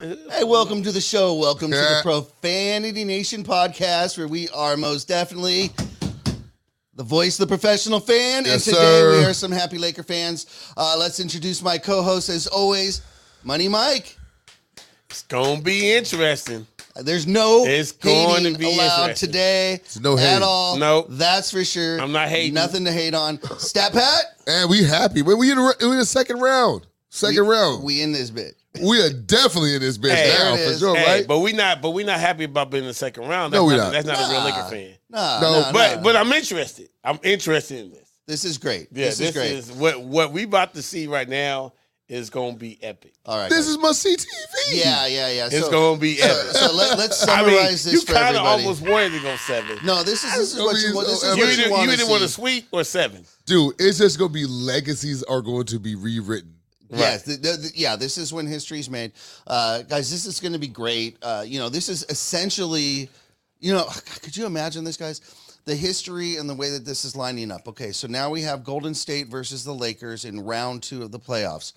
Hey, welcome to the show. Welcome to the Profanity Nation podcast, where we are most definitely the voice of the professional fan. Yes, and today we are some happy Laker fans. Uh, let's introduce my co-host, as always, Money Mike. It's gonna be interesting. There's no It's going to be allowed interesting. today no hate. at hate. all. Nope. that's for sure. I'm not hating. Nothing to hate on. Stat Pat, And we happy. We we in, the- we in the second round. Second round. We, we in this bit. Are definitely in this bitch Hey, now for is. sure, Hey, right? but we not, but we not happy about being in the second round. That's No, we not, not. That's not a real Nah. Laker fan. Nah, No, nah, But nah. but I'm interested. I'm interested in this. this is great. Yeah, this, is great. what what we about to see right now is gonna be epic. all right. this guys. is my CTV. yeah, yeah, yeah. It's so, gonna be epic. so let, us I summarize mean, this you for kind of everybody. almost wanted to go seven. No, this is this is what you want. This so is you what either you you want either to want a see. sweep or seven. Dude, it's just gonna be legacies are going to be rewritten. Yes, the, the, the- yeah. This is when history's made, uh, guys. This is going to be great. Uh, you know, this is essentially, you know, could you imagine this, guys? The history and the way that this is lining up. Okay, so now we have Golden State versus the Lakers in round two of the playoffs.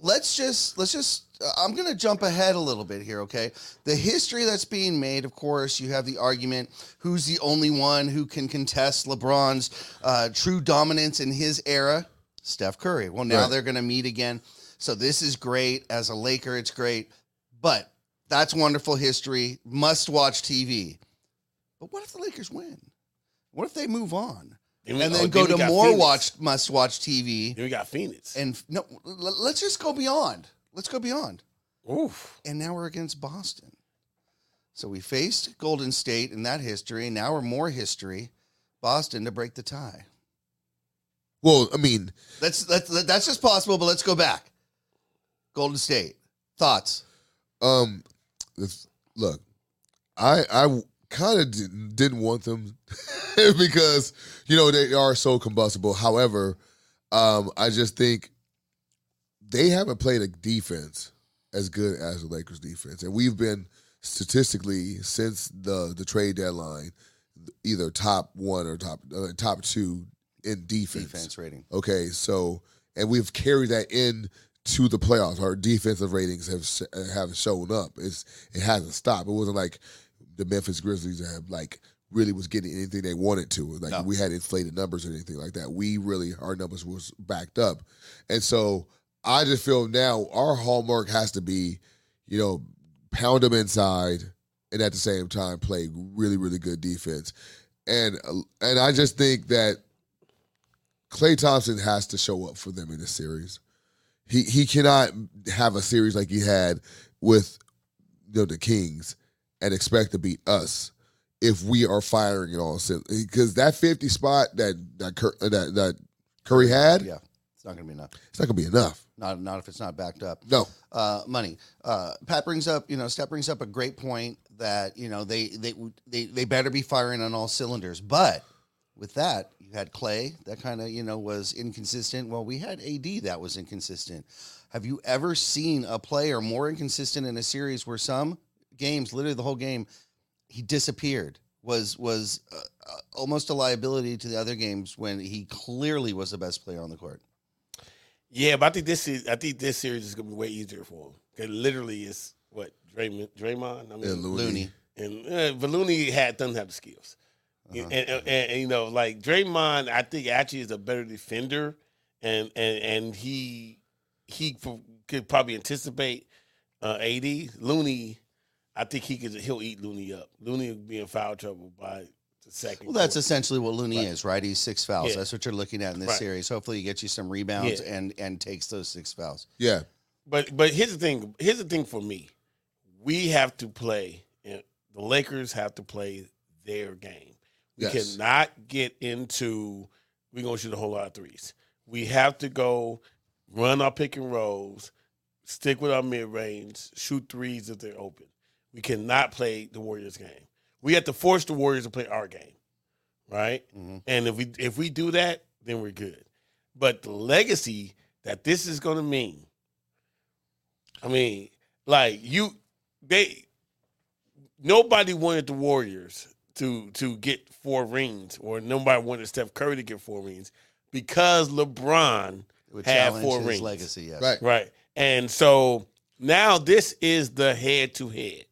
Let's just let's just. Uh, I'm going to jump ahead a little bit here. Okay, the history that's being made. Of course, you have the argument: who's the only one who can contest LeBron's uh, true dominance in his era? Steph Curry. Well, now Right. they're going to meet again. So this is great. As a Laker, it's great. But that's wonderful history. Must watch TV. But what if the Lakers win? What if they move on Then we- and oh, then go we to more Phoenix. watch must watch TV? Then we got Phoenix. And no, let's just go beyond. Let's go beyond. Oof. And now we're against Boston. So we faced Golden State in that history. Now we're more history. Boston to break the tie. Well, I mean, That's that's that's just possible. But let's go back. Golden State thoughts. um, look, I I kind of didn't, didn't want them because you know they are so combustible. However, um, I just think they haven't played a defense as good as the Lakers defense, and we've been statistically since the the trade deadline either top one or top uh, top two in defense. Defense rating. Okay, so and we've carried that in to the playoffs. Our defensive ratings have have shown up. It's it hasn't stopped. It wasn't like the Memphis Grizzlies have like really was getting anything they wanted to. Like No. we had inflated numbers or anything like that. We really our numbers was backed up, and so I just feel now our hallmark has to be, you know, pound them inside and at the same time play really really good defense, and and I just think that Klay Thompson has to show up for them in this series. He he cannot have a series like he had with you know, the Kings and expect to beat us if we are firing it all because that 50 spot that that Cur- uh, that, that Curry had Yeah, it's not going to be enough. it's not gonna be enough. Not not if it's not backed up. No, uh, money. Uh, Pat brings up, you know, Steph brings up a great point that you know they they they they better be firing on all cylinders. But with that, you had Klay that kind of you know was inconsistent. Well, we had AD that was inconsistent. Have you ever seen a player more inconsistent in a series where some games, literally the whole game, he disappeared? Was was uh, uh, almost a liability to the other games when he clearly was the best player on the court. Yeah, but I think this is I think this series is gonna be way easier for him. Cause literally is what Draymond, Draymond. I mean, And Looney. Looney. and uh, Valuni had doesn't have the skills. Uh-huh. And, and, and, and, you know, like Draymond, I think actually is a better defender, and and and he he p- could probably anticipate uh, AD. Looney, I think he could he'll eat Looney up. Looney will be in foul trouble by the second. Well, that's quarter. essentially what Looney Right. is, right? He's six fouls. Yeah. That's what you're looking at in this Right. series. Hopefully, he gets you some rebounds Yeah. and and takes those six fouls. yeah, But but here's the thing. Here's the thing for me. We have to play. and The Lakers have to play their game. We Yes. cannot get into. We're gonna shoot a whole lot of threes. We have to go run our pick and rolls, stick with our mid range, shoot threes if they're open. We cannot play the Warriors game. We have to force the Warriors to play our game. right? Mhm. And if we if we do that, then we're good. But the legacy that this is going to mean, I mean, like you, they, nobody wanted the Warriors to to get four rings, or nobody wanted Steph Curry to get four rings because LeBron It would have four his rings. legacy. Yes. Right. Right. And so now this is the head to head.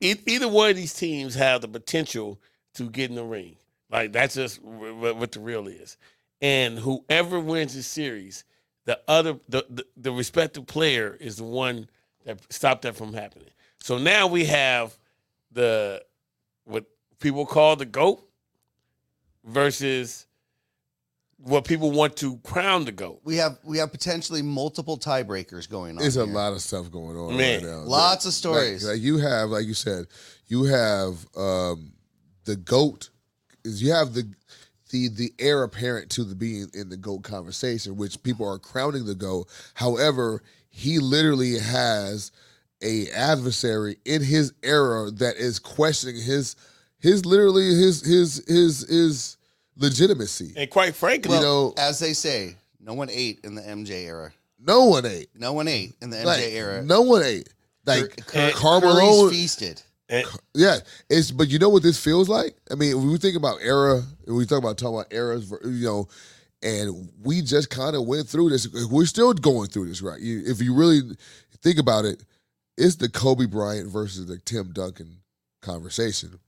Either one of these teams have the potential to get in the ring. Like that's just wh- wh- what the real is. And whoever wins the series, the other the, the the respective player is the one that stopped that from happening. So now we have the what people call the GOAT versus what people want to crown the GOAT. We have we have potentially multiple tiebreakers going on. There's a here. lot of stuff going on Man, right now. Lots of Like- stories. Like, you have, like you said, you have um, the goat. Is you have the the the heir apparent to the being in the goat conversation, which people are crowning the goat. However, he literally has a adversary in his era that is questioning his his literally his his his his legitimacy. And quite frankly, well, you know- as they say, no one ate in the MJ era. No one ate. No one ate in the MJ Like, era. no one ate. Like Cur- Cur- Carmelo, Curry's feasted. and- Yeah, it's but you know what this feels like. I mean, when we think about era, and we talk about talking about eras, you know, and we just kind of went through this. We're still going through this, right? You, if you really think about it, it's the Kobe Bryant versus the Tim Duncan conversation.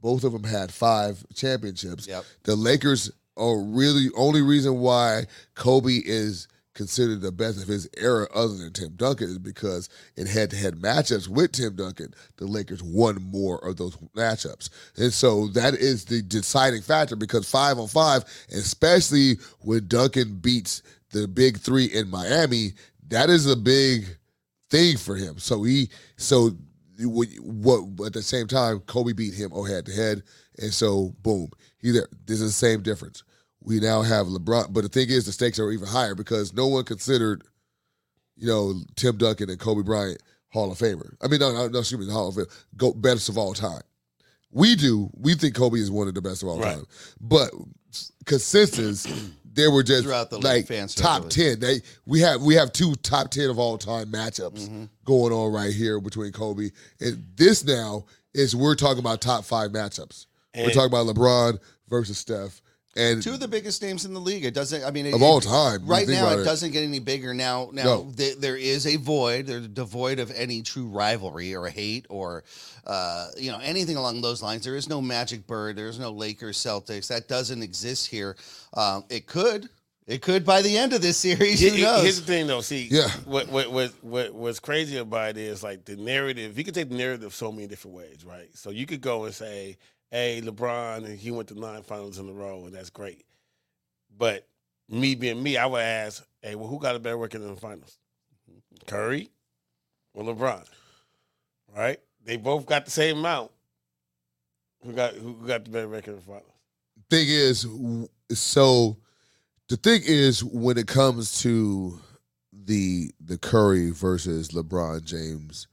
Both of them had five championships. Yep. The Lakers are really only reason why Kobe is considered the best of his era other than Tim Duncan is because in head-to-head matchups with Tim Duncan, the Lakers won more of those matchups. And so that is the deciding factor because 5 on 5, especially when Duncan beats the big 3 in Miami, that is a big thing for him. So he so what, at the same time Kobe beat him oh head to head, and so boom, he there. This is the same difference. We now have LeBron, but the thing is, the stakes are even higher because no one considered, you know, Tim Duncan and Kobe Bryant Hall of Famer. I mean, no, no, excuse me, Hall of Fame, go best of all time. We do. We think Kobe is one of the best of all Right. time, but consensus, there were just Throughout the like fans top circle. ten. They we have we have two top ten of all time matchups Mm-hmm. going on right here between Kobe and this. Now is we're talking about top five matchups. we're talking about LeBron versus Steph and Two of the biggest names in the league. It doesn't. I mean, it, of all time. when Right now, about it doesn't get any bigger. Now, now No. th- there is a void. They're devoid of any true rivalry or hate or, uh, you know, anything along those lines. There is no Magic Bird. There is no Lakers Celtics. That doesn't exist here. Um, it could. It could by the end of this series. Who Here- knows? Here's the thing, though. See, Yeah. what what what what what's crazy about it is like the narrative. You can take the narrative so many different ways, right? So you could go and say, "Hey, LeBron, and he went to nine finals in a row, and that's great." But me being me, I would ask, "Hey, well, who got a better record in the finals, Curry or LeBron?" Right? They both got the same amount. Who got who got the better record in the finals? thing is, so the thing is when it comes to the the Curry versus LeBron James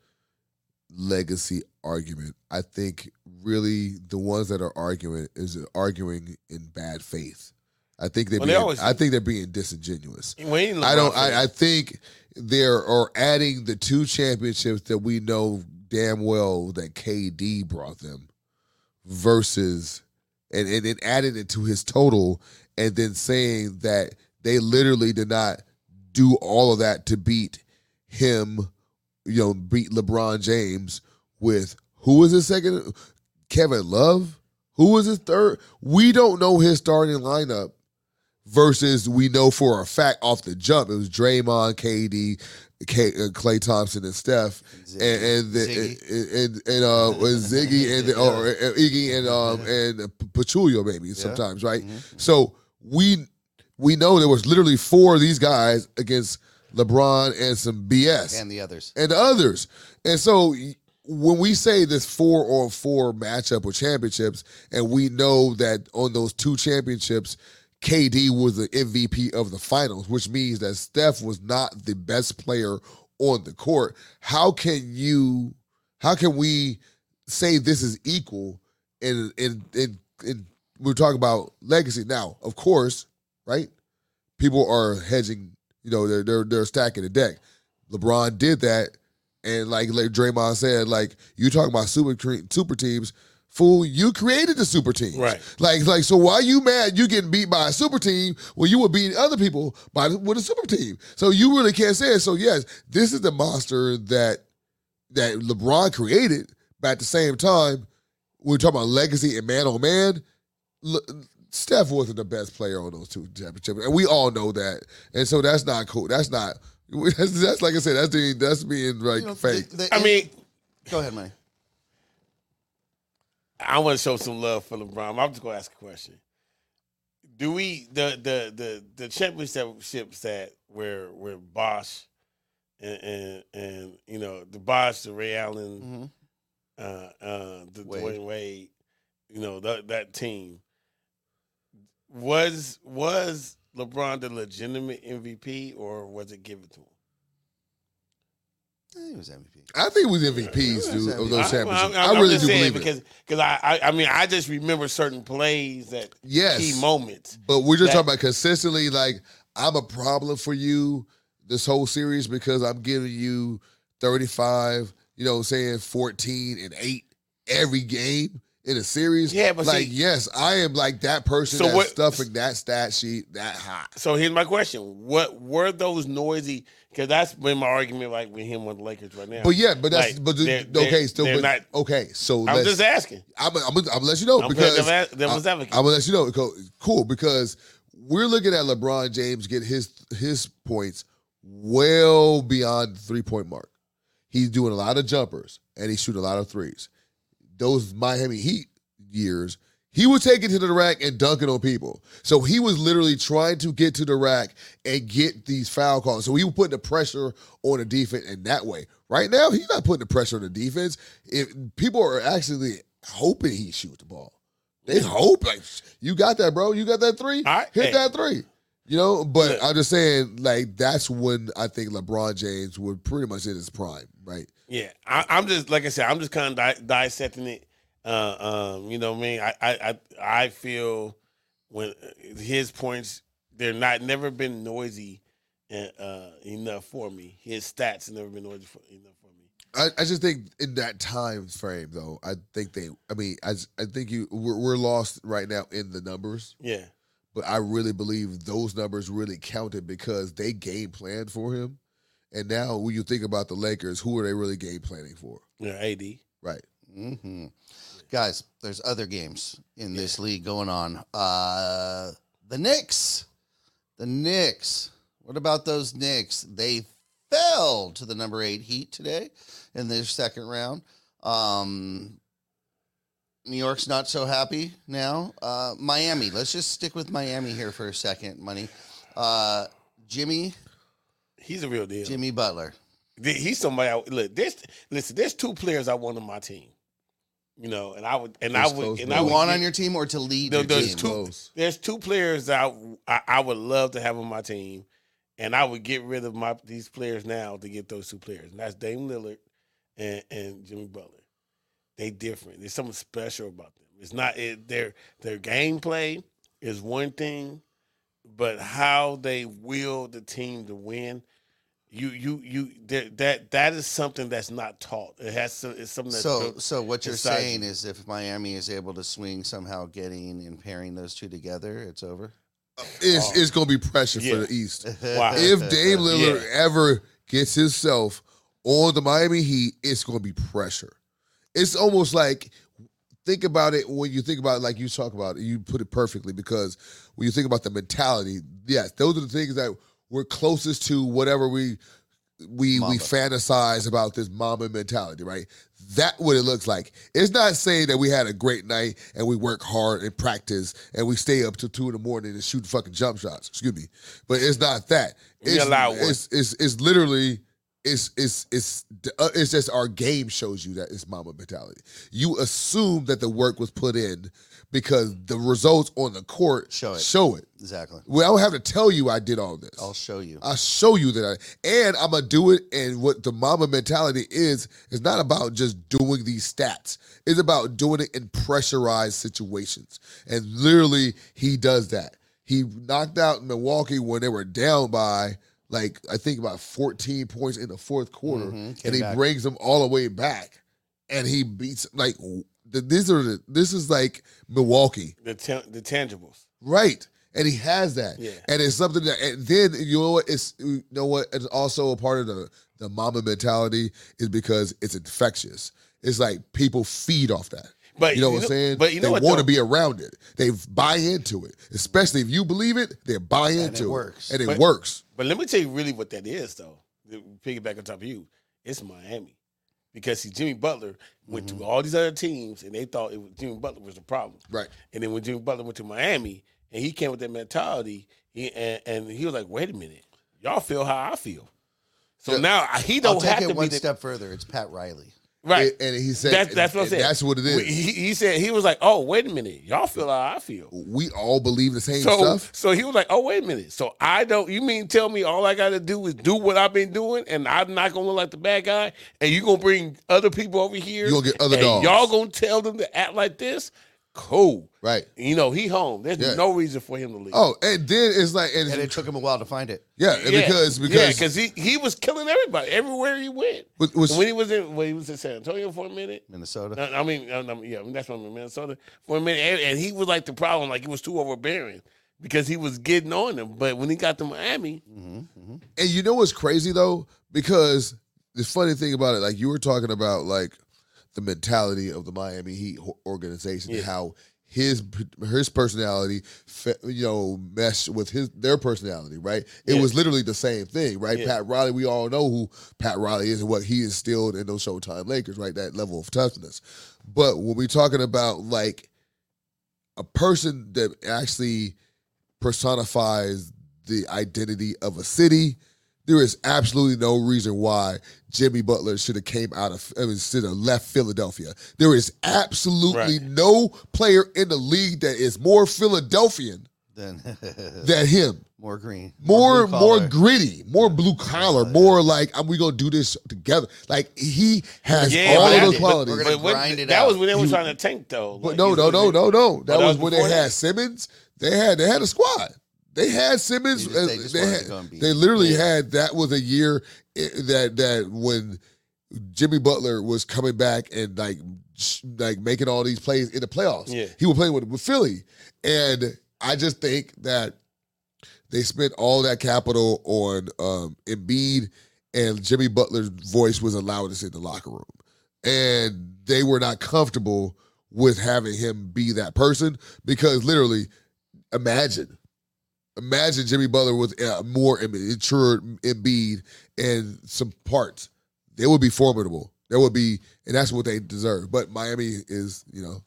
legacy argument, I think really the ones that are arguing is arguing in bad faith. I think they're Well, they being, always I think they're being disingenuous. Well, he ain't I don't. I, I think there are adding the two championships that we know damn well that KD brought them, versus and and then adding it to his total, and then saying that they literally did not do all of that to beat him, you know, beat LeBron James with who was his second, Kevin Love. Who was his third? We don't know his starting lineup versus we know for a fact off the jump it was Draymond, KD, K, uh, Klay Thompson, and Steph, and and the, Ziggy. and, and uh was Ziggy and or uh, Iggy and um and Pachulia maybe sometimes right. So we we know there was literally four of these guys against LeBron and some BS and the others. and the others. And so when we say this four on four matchup with championships, and we know that on those two championships, KD was the MVP of the finals, which means that Steph was not the best player on the court. How can you how can we say this is equal in in in, in we're talking about legacy now. Of course, right? People are hedging. You know, they're they're they're stacking the deck. LeBron did that, and like like Draymond said, like you talking about super super teams. Fool, you created the super team. Right. Like, like, so why you mad you getting beat by a super team when you were beating other people by with a super team? So you really can't say it. So yes, this is the monster that that LeBron created, but at the same time, we're talking about legacy and man on man. Steph wasn't the best player on those two championships, and we all know that. And so that's not cool. That's not. That's, that's like I said. That's the, that's being like You know, fake. the- the- I mean, go ahead, man. I want to show some love for LeBron. I'm just gonna ask a question. Do we the the the the championships that where where Bosh and, and and you know the Bosh, the Ray Allen, Mhm. uh, uh, the Wade. Dwyane Wade, you know that that team was was LeBron the legitimate MVP or was it given to him? I think it was MVP. I think it was MVPs, dude, of those I- championships. I'm- I, I'm really just do saying believe it. because because I, I I mean I just remember certain plays that Yes, key moments. But we're just That- talking about consistently. Like I'm a problem for you this whole series because I'm giving you 35. You know, I'm saying 14 and eight every game in a series. Yeah, but like see- yes, I am like that person So that's what- stuffing that stat sheet that hot. So here's my question: What were those noisy? Because that's been my argument, like with him on the Lakers right now. But yeah, but that's Like, but they're- okay, they're- still they're but, not- okay. So I'm just asking. I'm, I'm, I'm gonna let you know I'm because devil- devil's I-. I'm gonna let you know. co- Cool, because we're looking at LeBron James get his his points well beyond the three point mark. He's doing a lot of jumpers and he's shooting a lot of threes. Those Miami Heat years, he was taking to the rack and dunking on people. So he was literally trying to get to the rack and get these foul calls. So he was putting the pressure on the defense in that way. Right now, he's not putting the pressure on the defense. If people are actually hoping he shoot the ball. They hope like you got that, bro. You got that three. Right. Hit Hey. that three. You know, but. I'm just saying, like that's when I think LeBron James would pretty much in his prime, right? Yeah, I, I'm just like I said, I'm just kind of di- dissecting it. Uh, um, you know what I mean? I, I, I, I feel when his points, they're not never been noisy uh, uh, enough for me. His stats have never been noisy for, enough for me. I, I just think in that time frame, though, I think they. I mean, I, I think you we're, we're lost right now in the numbers, Yeah, but I really believe those numbers really counted because they game planned for him. And now, when you think about the Lakers, who are they really game planning for? yeah, AD. Right. hmm Guys, there's other games in this league going on. Uh, the Knicks. The Knicks. What about those Knicks? They fell to the number eight Heat today in their second round. Um, New York's not so happy now. Uh, Miami. Let's just stick with Miami here for a second, money. Uh, Jimmy, He's a real deal. Jimmy Butler. He's somebody. I, look, there's listen. There's two players I want on my team. You know, and I would, and I would, close, and? I would want on your team or to lead your there's team? two. Close. There's two players that I, I I would love to have on my team, and I would get rid of my these players now to get those two players, and that's Dame Lillard and and Jimmy Butler. They different. There's something special about them. It's not it, their their gameplay is one thing, but how they will the team to win. You you you that that that is something that's not taught. It has to, it's something that's So, so what you're saying you. is, if Miami is able to swing somehow, getting and pairing those two together, it's over. Uh, it's it's gonna be pressure Yeah. for the East. Wow. if Dame Lillard Yeah. ever gets himself on the Miami Heat, it's going to be pressure. It's almost like think about it when you think about it, like you talk about it, you put it perfectly because when you think about the mentality, yes, those are the things that we're closest to whatever we we we fantasize about this mama mentality, right? That what it looks like. It's not saying that we had a great night and we work hard and practice and we stay up till two in the morning and shoot fucking jump shots. Excuse me, but it's not that. It's one. it's, it's it's literally it's it's it's uh, it's just our game shows you that it's mama mentality. You assume that the work was put in, because the results on the court Show it. Show it. Exactly. Well, I don't have to tell you I did all this. I'll show you. I'll show you that I and I'm gonna do it. And what the mama mentality is is not about just doing these stats. It's about doing it in pressurized situations. And literally, he does that. He knocked out Milwaukee when they were down by like I think about 14 points in the fourth quarter, Mhm, and he back. brings them all the way back, and he beats like the, these are the, this is like Milwaukee. The the tangibles. Right. And he has that. Yeah. And it's something that and then you know what it's you know what it's also a part of the the mama mentality is because it's infectious. It's like people feed off that. But You know what I'm saying? but you know they what, want to be around it. They buy into it. Especially if you believe it, they buy into it works. And it But- works. But let me tell you really what that is, though. To Piggyback on top of you, it's Miami, because see, Jimmy Butler went Mm-hmm. to all these other teams, and they thought it was, Jimmy Butler was the problem. Right. And then when Jimmy Butler went to Miami, and he came with that mentality, he, and, and he was like, "Wait a minute, y'all feel how I feel." So Yeah. now he I'll don't take have it to one be the, step further. It's Pat Riley. Right. And, and he said that's that's what I'm saying. That's what it is. He, he said he was like, "Oh, wait a minute, y'all feel how I feel." we all believe the same So, stuff. so he was like, "Oh, wait a minute. So I don't. You mean tell me all I got to do is do what I've been doing, and I'm not gonna look like the bad guy, and you gonna bring other people over here? You gonna get other and dogs. Y'all gonna tell them to act like this? Cool. Right. You know he home. There's Yeah. no reason for him to leave. Oh, and then it's like and, And it took him a while to find it. yeah, and because yeah, because because he he was killing everybody everywhere he went. was- was- when he was in when he was in San Antonio for a minute. Minnesota. No, I mean, no, yeah, that's from Minnesota for a minute, and, and he was like the problem, like he was too overbearing because he was getting on them. But when he got to Miami, mm-hmm, mm-hmm. And you know what's crazy though? Because the funny thing about it, like you were talking about, like the mentality of the Miami Heat organization, and Yeah. how his his personality, you know, meshed with his their personality, right? It Yeah. was literally the same thing, right? Yeah. Pat Riley, we all know who Pat Riley is and what he instilled in those Showtime Lakers, right? That level of toughness. But when we're talking about like a person that actually personifies the identity of a city, there is absolutely no reason why Jimmy Butler should have came out of I mean, should have left Philadelphia. There is absolutely Right. no player in the league that is more Philadelphian Then than him. more green. More, blue more gritty, more blue collar, more like I'm, we gonna do this together. Like he has Yeah, all of those but- qualities. we're but when- grind it that out. was when they were trying to tank though. But Like, no, no, no, no, no. That that was was when they before had? Simmons. They had they had a squad. They had Simmons. They just- uh, they just they, had- to go and beat they literally had that was a year that that when Jimmy Butler was coming back and like like making all these plays in the playoffs. Yeah. He was playing with, with Philly, and I just think that they spent all that capital on um, Embiid, and Jimmy Butler's voice was loudest in the locker room, and they were not comfortable with having him be that person because literally, imagine, imagine Jimmy Butler with uh, more mature Embiid and some parts, they would be formidable. There would be, and that's what they deserve. But Miami is, you know,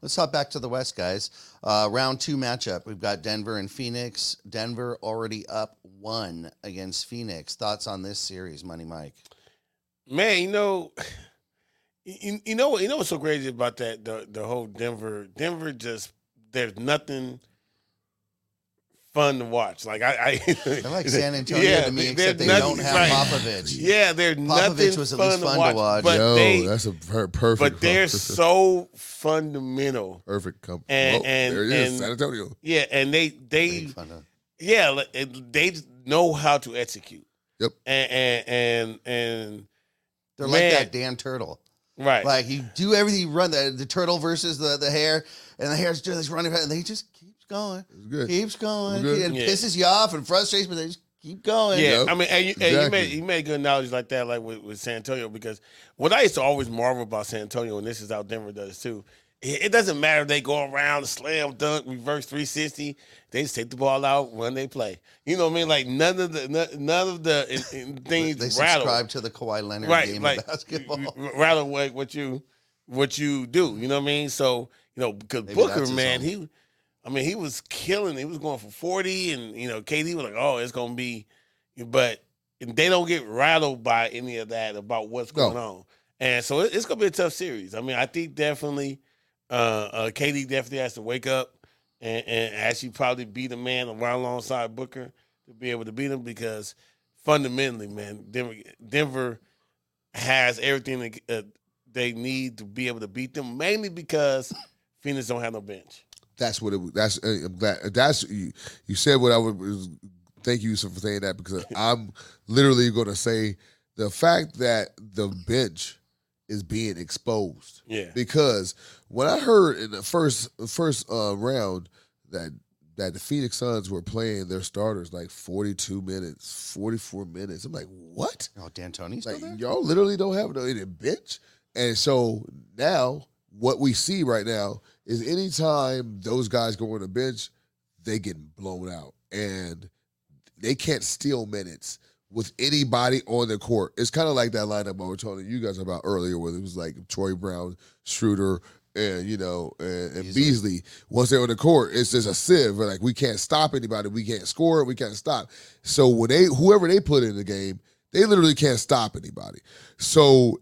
Let's hop back to the West, guys. Uh, round two matchup. We've got Denver and Phoenix. Denver already up one against Phoenix. Thoughts on this series, Money Mike? man, you know, you, you know, you know what's so crazy about that the the whole Denver Denver just there's nothing fun to watch. Like I, I They're like San Antonio to me, except they there's don't have right. Popovich. Yeah, there's Popovich nothing was at fun, least to, fun to watch, watch. but yo, they that's a per- perfect. but they're so fundamental. perfect. company. And- well, and- there it is, and- San Antonio. Yeah, and they they Pretty yeah they know how to execute. Yep. And and and, and They're Man. like that Dan Turtle. right. Like you do everything, you run the, the turtle versus the, the hare, and the hare's just running, and they just keeps going, It's good. keeps going, Good. and Yeah. pisses you off and frustrates, but they just keep going. Yeah, Yep. I mean, and you, and you Exactly. made you made good knowledge like that, like with, with San Antonio, because what I used to always marvel about San Antonio, and this is how Denver does too. It, it doesn't matter if they go around, slam dunk, reverse three sixty. They just take the ball out when they play. You know what I mean? Like none of the none, none of the in, in things They rattle. subscribe to the Kawhi Leonard right, game like of basketball. r- rattle what what you what you do. You know what I mean? So you know because Maybe Booker, man, he, I mean, he was killing. He was going for forty, and you know, KD was like, "Oh, it's gonna be," but they don't get rattled by any of that about what's No. going on, and so it- it's gonna be a tough series. I mean, I think definitely. uh, uh, KD definitely has to wake up and, and actually probably beat a man around alongside Booker to be able to beat him because fundamentally, man, Denver, Denver has everything that, uh, they need to be able to beat them. Mainly because Phoenix don't have no bench. That's what it. That's uh, I'm glad. That's you. You said what I would. Thank you for saying that because I'm literally going to say the fact that the bench is being exposed. Yeah. Because when I heard in the first first uh, round that that the Phoenix Suns were playing their starters like 42 minutes, 44 minutes, I'm like, what? Oh, D'Antoni's still Like there? y'all literally don't have no any bench. And so now what we see right now is anytime those guys go on the bench, they get blown out. And they can't steal minutes with anybody on the court. It's kind of like that lineup I was telling you guys about earlier, where it was like Troy Brown, Schroeder, and you know, and, and Beasley. Once they're on the court, it's just a sieve. We're Like we can't stop anybody. We can't score. We can't stop. So when they whoever they put in the game, they literally can't stop anybody. So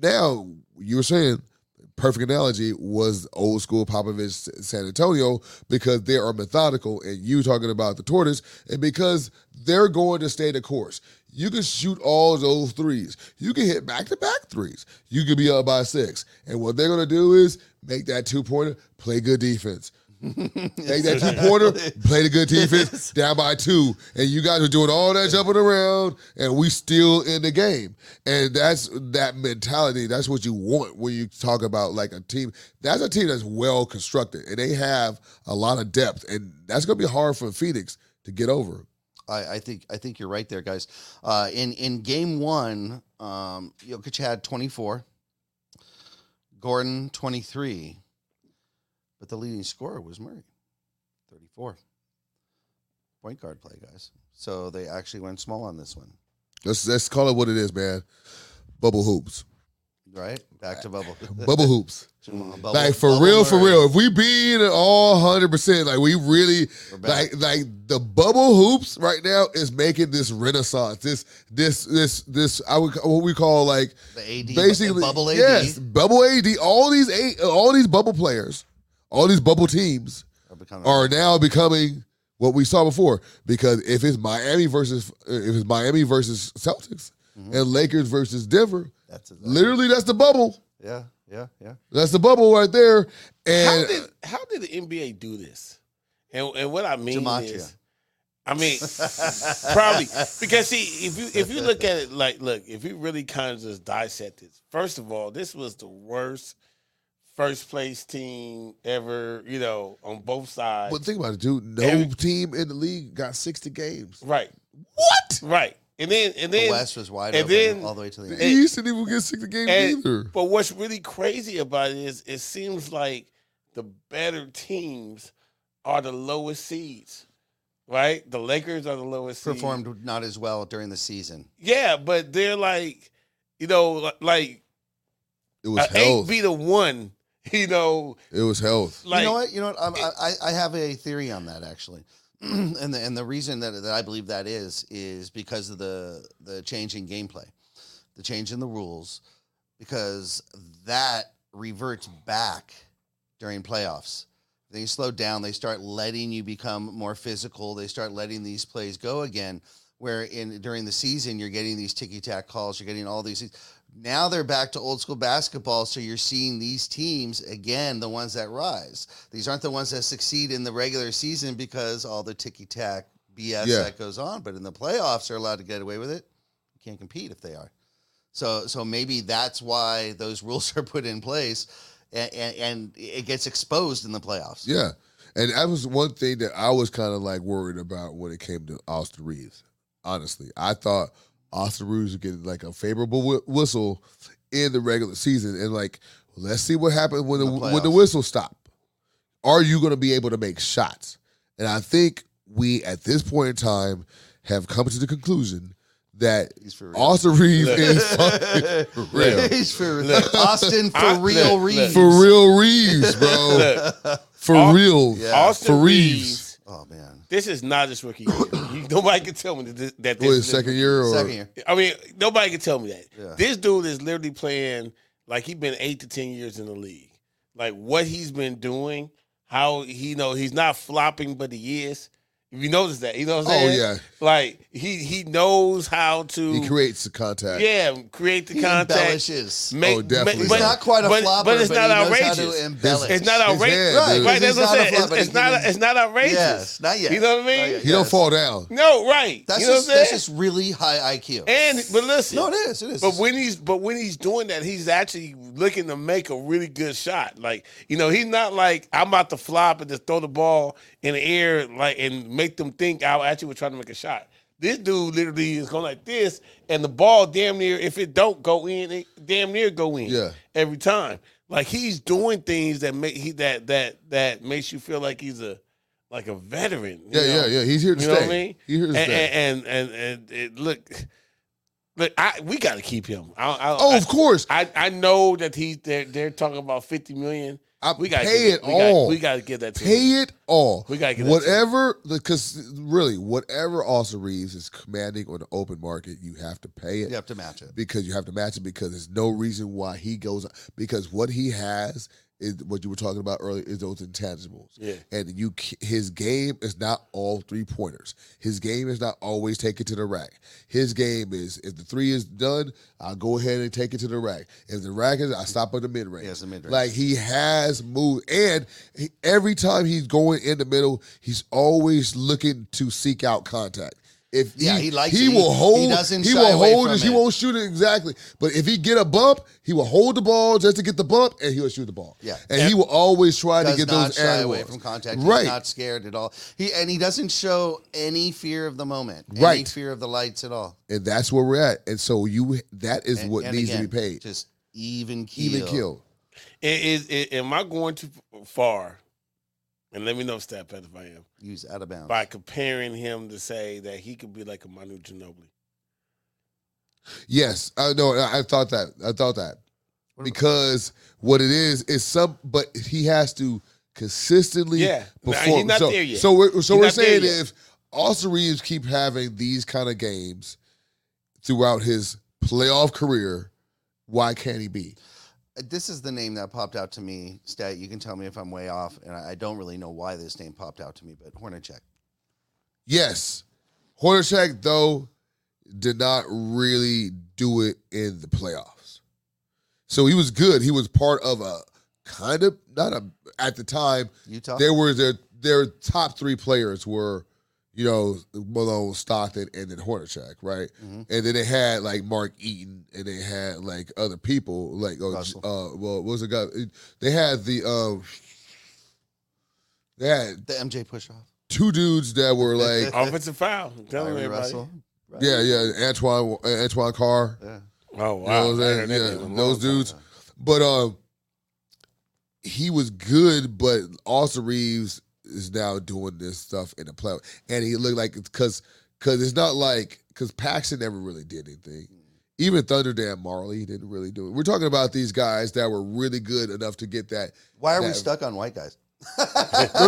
now you were saying perfect analogy was old school Popovich San Antonio because they are methodical and you talking about the tortoise and because they're going to stay the course. You can shoot all those threes. You can hit back to back threes. You can be up by six. And what they're going to do is make that two pointer, play good defense. Make that two pointer, play the good defense, down by two. And you guys are doing all that jumping around, and we still in the game. And that's that mentality. That's what you want when you talk about like a team. That's a team that's well constructed, and they have a lot of depth. And that's going to be hard for Phoenix to get over. I, I think I think you're right there, guys. Uh, in in game one, um, Jokic had 24, Gordon 23, but the leading scorer was Murray, 34. Point guard play, guys. So they actually went small on this one, Let's let's call it what it is, man. Bubble hoops, right? Back to bubble. bubble hoops. Bubble- like for Bubble real, for real. If we being all hundred percent, like we really like like the bubble hoops right now is making this renaissance. This this this this I would what we call like The AD, basically bubble AD. Yes, bubble AD. All these eight, all these bubble players, all these bubble teams are becoming are now becoming what we saw before. Because if it's Miami versus if it's Miami versus Celtics Mm-hmm. and Lakers versus Denver, that's it. literally that's the bubble. yeah, yeah, yeah. That's the bubble right there. How And did how did the NBA do this? And and what I mean Gematria. is, I mean, probably because see if you if you look at it like look if you really kind of just dissect it. First of all, this was the worst first place team ever. You know, on both sides. But think about it, dude. No Every- team in the league got 60 games. right, What? right, and then and then The West was wide and open then- all the way to the The end. East didn't even get 60 games And- either. But what's really crazy about it is it seems like the better teams are the lowest seeds, right? The Lakers are the lowest seed. Performed not as well during the season. Yeah, but they're like, you know, like It was an eight beat a one. You know, It was health. like you know what? You know what? I'm, I I I have a theory on that actually, and the and the reason that that I believe that is is because of the the change in gameplay, the change in the rules, because that reverts back during playoffs. They slow down. They start letting you become more physical. They start letting these plays go again. Where in during the season you're getting these ticky tack calls. You're getting all these. Now they're back to old school basketball. So you're seeing these teams again, the ones that rise. These aren't the ones that succeed in the regular season because all the ticky tack BS Yeah. that goes on. But in the playoffs, they're allowed to get away with it. You can't compete if they are. So so maybe that's why those rules are put in place, and, and, and it gets exposed in the playoffs. Yeah. And that was one thing that I was kind of like worried about when it came to Austin Reaves. Honestly, I thought Austin Reaves would get like a favorable whi- whistle in the regular season, and like let's see what happens when the, The when the whistle stop. Are you going to be able to make shots? And I think we at this point in time have come to the conclusion that He's. Austin Reaves is fucking for real. He's for Austin for I- real look, Reaves. For real Reaves, bro. look, For Au- real. Yeah. Austin For Reaves. Reaves. Oh man, This is not his rookie year. You- nobody can tell me that this, that this What, is his his second year or second year. I mean, nobody can tell me that. Yeah. This dude is literally playing like he's been eight to ten years in the league. like what he's been doing, how he you know he's not flopping, but he is. If you notice that, you know what I'm oh, saying? Oh, yeah. Like he he knows how to He creates the contact. yeah create the He contact. embellishes. Make, Oh, definitely. He's but- not quite a but, flopper, but it's but not he outrageous. how to embellish. It's not outrageous, right? Right, that's what I'm saying. flop, It's, it's not. It's not outrageous. Yes, not yet. You know what I mean? Not yet. He don't fall down. No, right. That's you know just what I'm that's just really high IQ. And but listen, no, it is. It is. But when he's but when he's doing that, he's actually looking to make a really good shot. Like you know, he's not like I'm about to flop and just throw the ball in the air like and make them think I actually was trying to make a shot. This dude literally is going like this, and the ball damn near if it don't go in, it damn near go in. Yeah. every time. Like he's doing things that make he that that that makes you feel like he's a like a veteran. you Yeah, know? yeah, yeah. He's here to You stay. know what I mean? He's here to and, stay. and and and, and it, look, look, I we got to keep him. I, I, oh, I, of course. I, I know that he's they're they're talking about fifty million. I We got to pay it we all. Got, we got to get that. To him. Pay it all. We gotta get that whatever because really whatever Austin Reaves is commanding on the open market, you have to pay it you have to match it. because you have to match it because there's no reason why he goes because what he has is what you were talking about earlier is those intangibles. Yeah. And you his game is not all three pointers. His game is not always take it to the rack. His game is if the three is done, I'll go ahead and take it to the rack. If the rack is, I stop at the mid range. Yes, the mid-range. Like he has moved, and he, every time he's going in the middle, he's always looking to seek out contact. If Yeah, he likes he it. He- will hold. he doesn't he will hold from it. He won't shoot it exactly. But if he get a bump, he will hold the ball just to get the bump, and he will shoot the ball. Yeah. and he will always try to get those shy away from contact. Right. He's not scared at all. He and he doesn't show any fear of the moment. Any Right. fear of the lights at all. and that's where we're at. And so you, that is And- what and needs again, to be paid. Just even keel. Even kill. Is, is am I going too far? And let me know, Stat Pat, if I am Use out of bounds. by comparing him to say that he could be like a Manu Ginobili. Yes, I know. I I thought that. I thought that because what it is is some, but he has to consistently Yeah. Nah, perform. he's not so, there yet. so we're so He's we're saying if Austin Reaves keep having these kind of games throughout his playoff career, why can't he be? This is the name that popped out to me. Stat, you can tell me if I'm way off, and I I don't really know why this name popped out to me, but Hornacek. Yes, Hornacek though did not really do it in the playoffs. So he was good. He was part of a kind of not a at the time. Utah. There were their their top three players were, you know, Malone, Stockton, and then Hornacek, right? Mhm. And then they had like Mark Eaton, and they had like other people, like oh, uh, well, what was the guy? They had the um, they had the MJ push off. two dudes that were like, Offensive foul. I'm telling Kyrie everybody. Russell. Right. yeah, yeah, Antoine Antoine Carr, Yeah. Oh you know wow. what I'm I saying? heard that Yeah, name a those time. dudes. But um, he was good, but Austin Reaves is now doing this stuff in the playoff, and he looked like because because it's not like because Paxson never really did anything. Mm. Even Thunder Dan Majerle didn't really do it. We're talking about these guys that were really good enough to get that. Why are we stuck on white guys? No,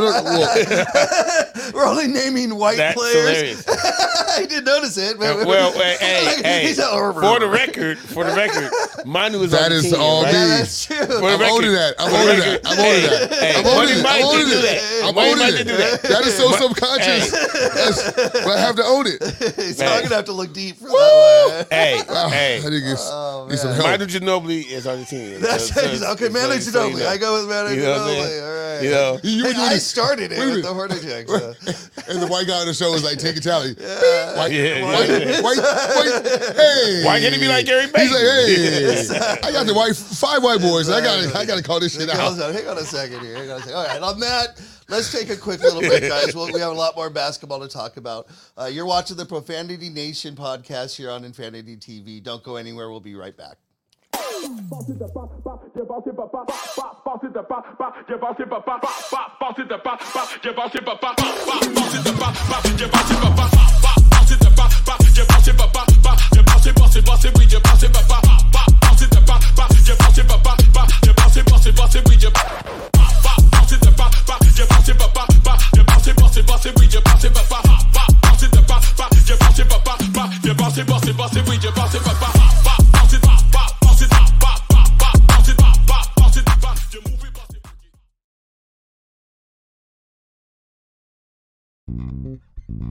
no, well, We're only naming white That's players. hilarious. I didn't notice it. Uh, well, hey, hey, Like, hey, he's a- for the record, for the record, Manu is That on the is team, all right? me. yeah, that's true. For I'm record- owning that. I'm for owning that. I'm owning that. Hey, I'm Money owning it. I'm did owning it. that. I'm Money owning it. that. That is so But- subconscious. That's- but I have to own it. so Man. I'm gonna have to look deep for that one. Hey, hey, I think it's, Oh, need some man. help. Manu Ginobili is on the team. That's So- so- okay. so- Manu so you Ginobili. I go with Manu You know what I'm Ginobili. saying? All right. You know, You were Hey, doing I started it Wait with the Hornacek. So. And the white guy on the show is like, take a tally. Yeah. White, Yeah, white, yeah. white, white, hey. Why can't he be like Gary Bates? He's like, hey, I got the white five white boys. I got I got to call this shit Hang on, out. hang on a second here. Hang on a second. All right, on that, let's take a quick little break, guys. Well, we have a lot more basketball to talk about. Uh, you're watching the Profanity Nation podcast here on Infinity TV. Don't go anywhere. We'll be right back. Passez de pas, pas, j'ai passé papa, pas, passez de pas, pas, j'ai passé papa, pas, pas, passez de pas, pas, j'ai passé papa, pas, pas, passez de pas, pas, j'ai passé papa, pas, pas, passez de pas, pas, pas, pas, pas, pas, pas, pas, pas, pas, pas, pas, pas, pas, pas, pas,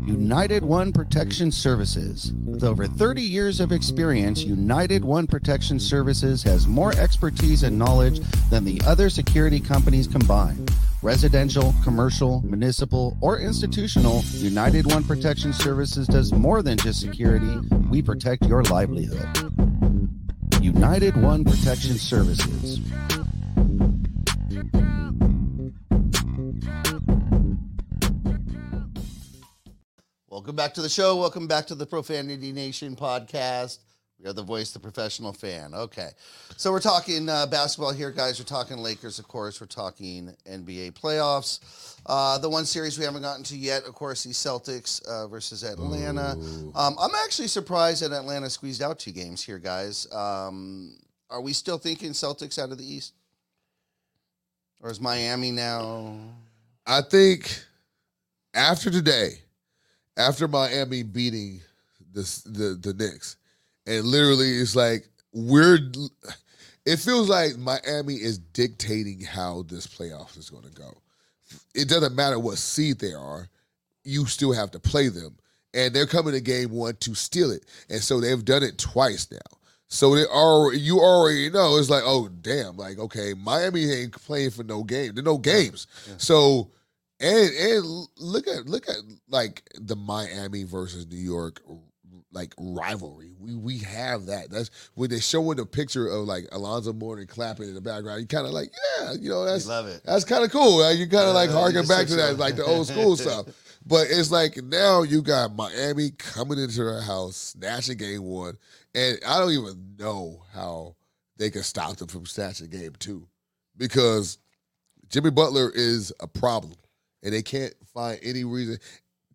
United One Protection Services. With over 30 years of experience, United One Protection Services has more expertise and knowledge than the other security companies combined. Residential, commercial, municipal, or institutional, United One Protection Services does more than just security. We protect your livelihood. United One Protection Services. Welcome back to the show. Welcome back to the Profanity Nation podcast. We are the voice, the professional fan. Okay. So we're talking uh, basketball here, guys. We're talking Lakers, of course. We're talking NBA playoffs. Uh, the one series we haven't gotten to yet, of course, the Celtics uh, versus Atlanta. Um, I'm actually surprised that Atlanta squeezed out two games here, guys. Um, are we still thinking Celtics out of the East? Or is Miami now? I think after today, after Miami beating the the the Knicks, and literally it's like we're. It feels like Miami is dictating how this playoff is going to go. It doesn't matter what seed they are, you still have to play them, and they're coming to game one to steal it, and so they've done it twice now. So they are you already know it's like oh damn like okay Miami ain't playing for no game there are no games so and and look at look at like the Miami versus New York like rivalry. We we have that. That's when they showing the picture of like Alonzo Mourning clapping in the background. You kind of like yeah, you know that's love it. That's kind of cool. Like, you kind of like Uh, harken back to that like the old school stuff. But it's like now you got Miami coming into their house, snatching game one, and I don't even know how they can stop them from snatching game two because Jimmy Butler is a problem, and they can't find any reason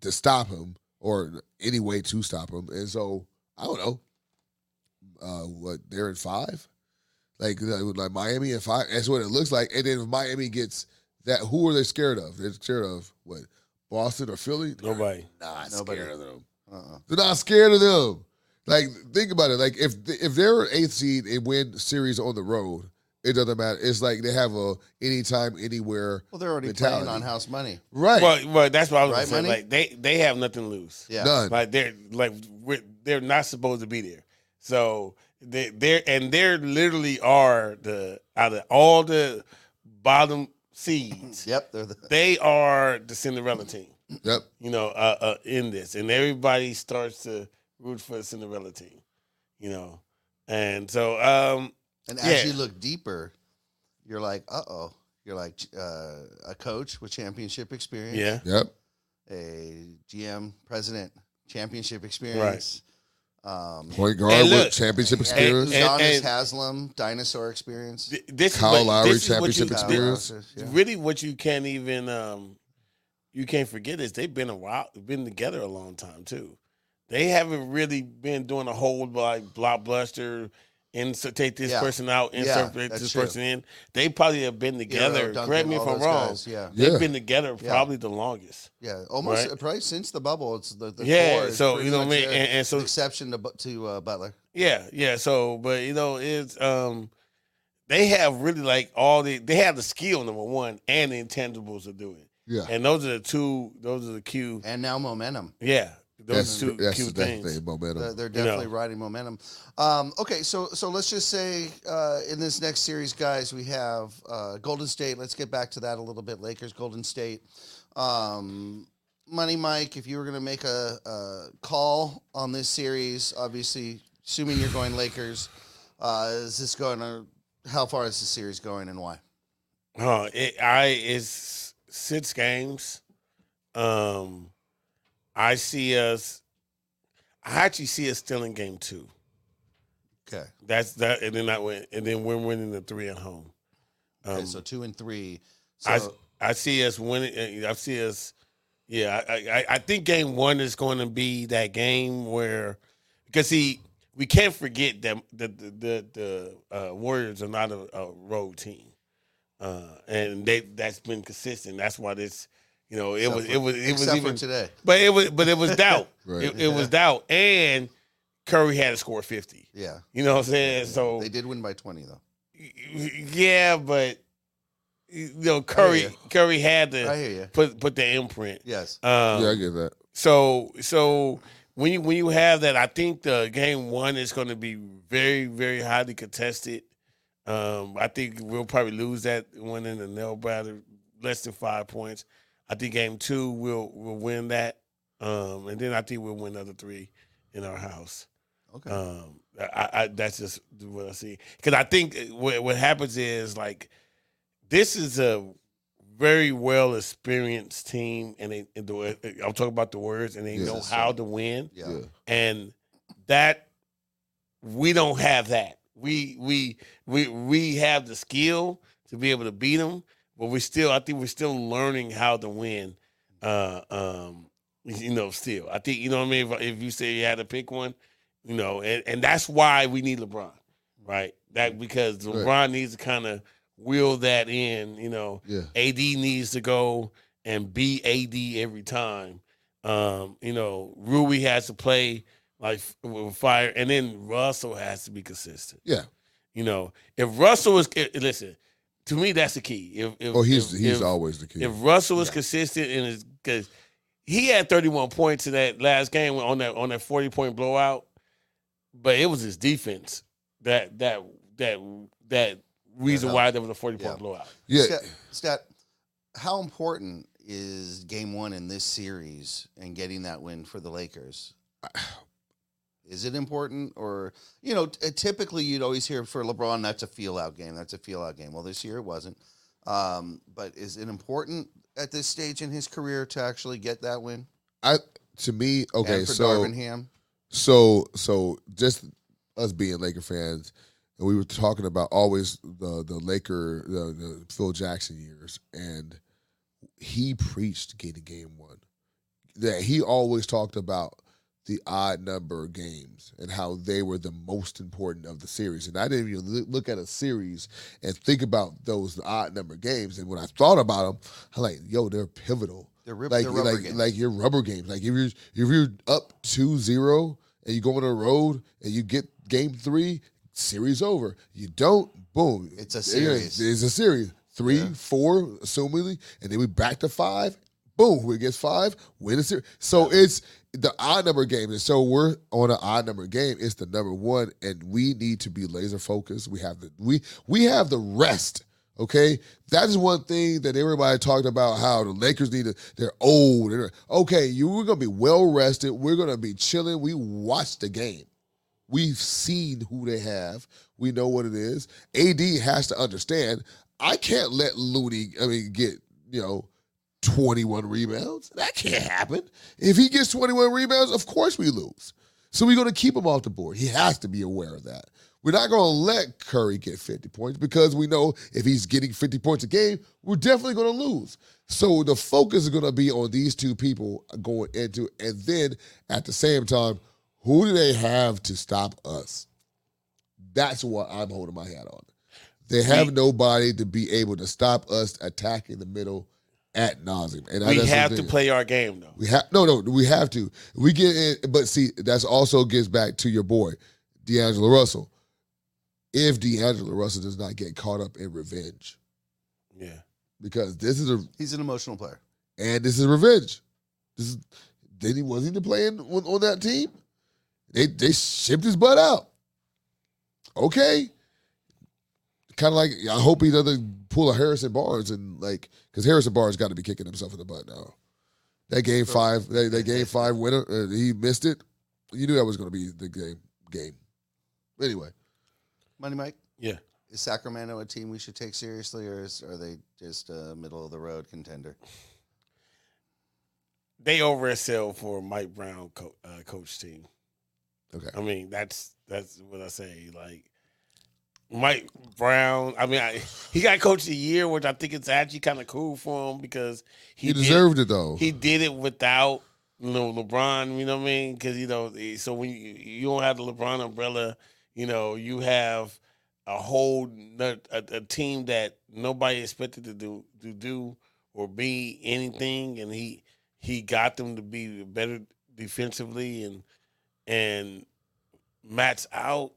to stop him or any way to stop him. And so I don't know. Uh, what they're in five, like like Miami in five. That's what it looks like. And then if Miami gets that, who are they scared of? They're scared of what? Boston or Philly? Nobody. They're not Nobody. scared of them. Uh-uh. They're not scared of them. Like think about it. Like if if they're an eighth seed and win series on the road, it doesn't matter. It's like they have a anytime, anywhere. Well, they're already mentality. playing on house money. Right. Well, well, that's what I was Right, gonna say. Manny? Like they, they have nothing to lose. Yeah. None. Like they're like we're, they're not supposed to be there. So they they're and they're literally are the out of all the bottom seeds, Yep. They're the, they are the Cinderella team. Yep. You know, uh, uh, in this, and everybody starts to root for the Cinderella team. You know, and so um, and Yeah. as you look deeper, you're like, uh oh. You're like uh, a coach with championship experience. yeah, Yep. A GM, president, championship experience. Um, Point guard And look, with championship and experience. and- Udonis and- Haslem, dinosaur experience. th- this Kyle is what, Lowry this is what you, championship Kyle experience. Lowry, yeah. really what you can't even um you can't forget is they've been a while been together a long time too they haven't really been doing a whole like blockbuster insert take this Yeah. person out Yeah, insert that's this true. person in they probably have been together Herro, Duncan, correct me if all i'm those wrong guys, Yeah. they've Yeah. been together Yeah. probably the longest Yeah, almost Right. probably since the bubble. It's the, the Yeah, core is so, pretty you know what I much mean? a- And- and so- exception to Bu- to uh, Butler. yeah yeah so but you know it's um they have really like all the they have the skill number one and the intangibles to do it Yeah. and those are the two those are the key and now momentum. Yeah, those That's, are two that's cute things. thing, momentum. They're, they're You know. definitely riding momentum. Um, okay, so so let's just say uh, in this next series, guys, we have uh, Golden State. Let's get back to that a little bit. Lakers, Golden State. Um, Money Mike, if you were going to make a, a call on this series, obviously, assuming you're going Lakers, uh, is this going to? How far is the series going, and why? Uh, it, I it's six games. Um, I see us. I actually see us still in game two. Okay, That's that, and then I went, and then we're winning the three at home. Um, okay, so two and three. So I I see us winning. uh, I see us. Yeah, I, I I think game one is going to be that game where because see we can't forget that the the the, the uh, Warriors are not a, a road team, uh, and they that's been consistent. That's why this you know it Except was for- it was it was except even today. but it was but it was doubt. Right. it, it was doubt, and Curry had to score fifty. Yeah, You know what I'm saying? So they did win by twenty though. yeah, but you know Curry you. Curry had to put put the imprint. Yes. Um, yeah, I get that. so so when you when you have that, I think the game one is going to be very very highly contested. Um, I think we'll probably lose that one in the nail biter, less than five points. I think game two we'll we'll win that, um, and then I think we'll win the other three in our house. Okay. Um, I, I that's just what I see because I think what what happens is like this is a very well experienced team, and they and the, I'm talking about the words, and they Yes, know sir. how to win, yeah. Yeah. and that we don't have that. We we we we have the skill to be able to beat them, but we still I think we're still learning how to win. Uh, um, you know, still I think you know what I mean. If, if you say you had to pick one, you know, and, and that's why we need LeBron, right? That because Right. LeBron needs to kind of wheel that in. You know, Yeah. AD needs to go and be AD every time. Um, you know, Rui has to play like with fire, and then Russell has to be consistent. Yeah. You know, if Russell is eh, listen, to me that's the key. If, if Oh, he's if, he's if, always the key. if Russell is consistent and is because he had 31 points in that last game on that on that 40 point blowout, but it was his defense that that that that reason why there was a 40 point Yeah. blowout. yeah. Scott, Scott, how important is game one in this series and getting that win for the Lakers? Is it important, or you know, t- typically you'd always hear for LeBron that's a feel out game. That's a feel out game. Well, this year it wasn't. Um, but is it important at this stage in his career to actually get that win? I to me, okay, and for so Darvin Ham? So so just us being Laker fans, and we were talking about always the the Laker the, the Phil Jackson years, and he preached getting game one. That he always talked about the odd number of games and how they were the most important of the series. And I didn't even look at a series and think about those odd number of games. And when I thought about them, I'm like, yo, they're pivotal they're, rip, like they're like games. like your rubber games. Like if you're if you're up 2-0 and you go on the road and you get game three, series over. You don't, boom. It's a series. It's a series. Three, Yeah. four, assumingly, and then we back to five. Boom, who gets five, win a series. So it's the odd number game. And so we're on an odd number game. It's the number one, and we need to be laser focused. We have the we we have the rest. Okay, that is one thing that everybody talked about. How the Lakers need to. They're old. They're, okay, you we're gonna be well rested. We're gonna be chilling. We watched the game. We've seen who they have. We know what it is. AD has to understand. I can't let Looney. I mean, get you know. 21 rebounds. That can't happen. If he gets 21 rebounds, of course we lose. So we're going to keep him off the board. He has to be aware of that. We're not going to let Curry get 50 points because we know if he's getting 50 points a game, we're definitely going to lose. So the focus is going to be on these two people going into, and then at the same time, who do they have to stop us? That's what I'm holding my hat on. They have nobody to be able to stop us attacking the middle at nauseum. And We that's have to play our game though. We have no, no. We have to. We get in, but see, that's also gets back to your boy, D'Angelo Russell. If D'Angelo Russell does not get caught up in revenge, Yeah. because this is a He's an emotional player. and this is revenge. This is then he wasn't even playing on, on that team. They they shipped his butt out. Okay. Kind of like I hope he doesn't pull a Harrison Barnes and like because Harrison Barnes got to be kicking himself in the butt now. That game five, that, that game five winner, uh, he missed it. You knew that was going to be the game. Game. Anyway, Money Mike, Yeah. is Sacramento a team we should take seriously, or is, are they just a middle of the road contender? They oversell for Mike Brown co- uh, coach team. okay. I mean, that's that's what I say. Like Mike Brown. I mean, I, he got coach of the year, which I think it's actually kind of cool for him because He, did- deserved it though. He did it without you know LeBron. You know what I mean? Because you know, eh, so when you, you don't have the LeBron umbrella, you know, you have a whole a, a team that nobody expected to do to do or be anything, and he he got them to be better defensively and and match out.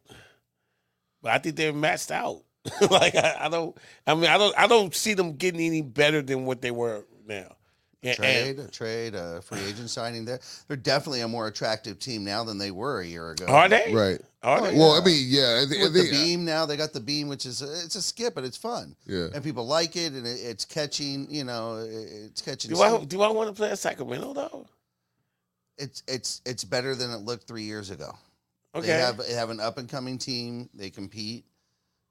But I think they're matched out. like I, I don't. I mean, I don't. I don't see them getting any better than what they were now. And- Trade, and- a trade, a free agent signing. There, they're definitely a more attractive team now than they were a year ago. are they? Right. Are oh, they? Well, I mean, yeah, I think, I the think uh, beam now, they got the beam, which is a, it's a skip, but it's fun. Yeah. and people like it, and it, it's catching. You know, it's catching. do I do I want to play at Sacramento though? It's it's it's better than it looked three years ago. Okay. They have they have an up and coming team. They compete.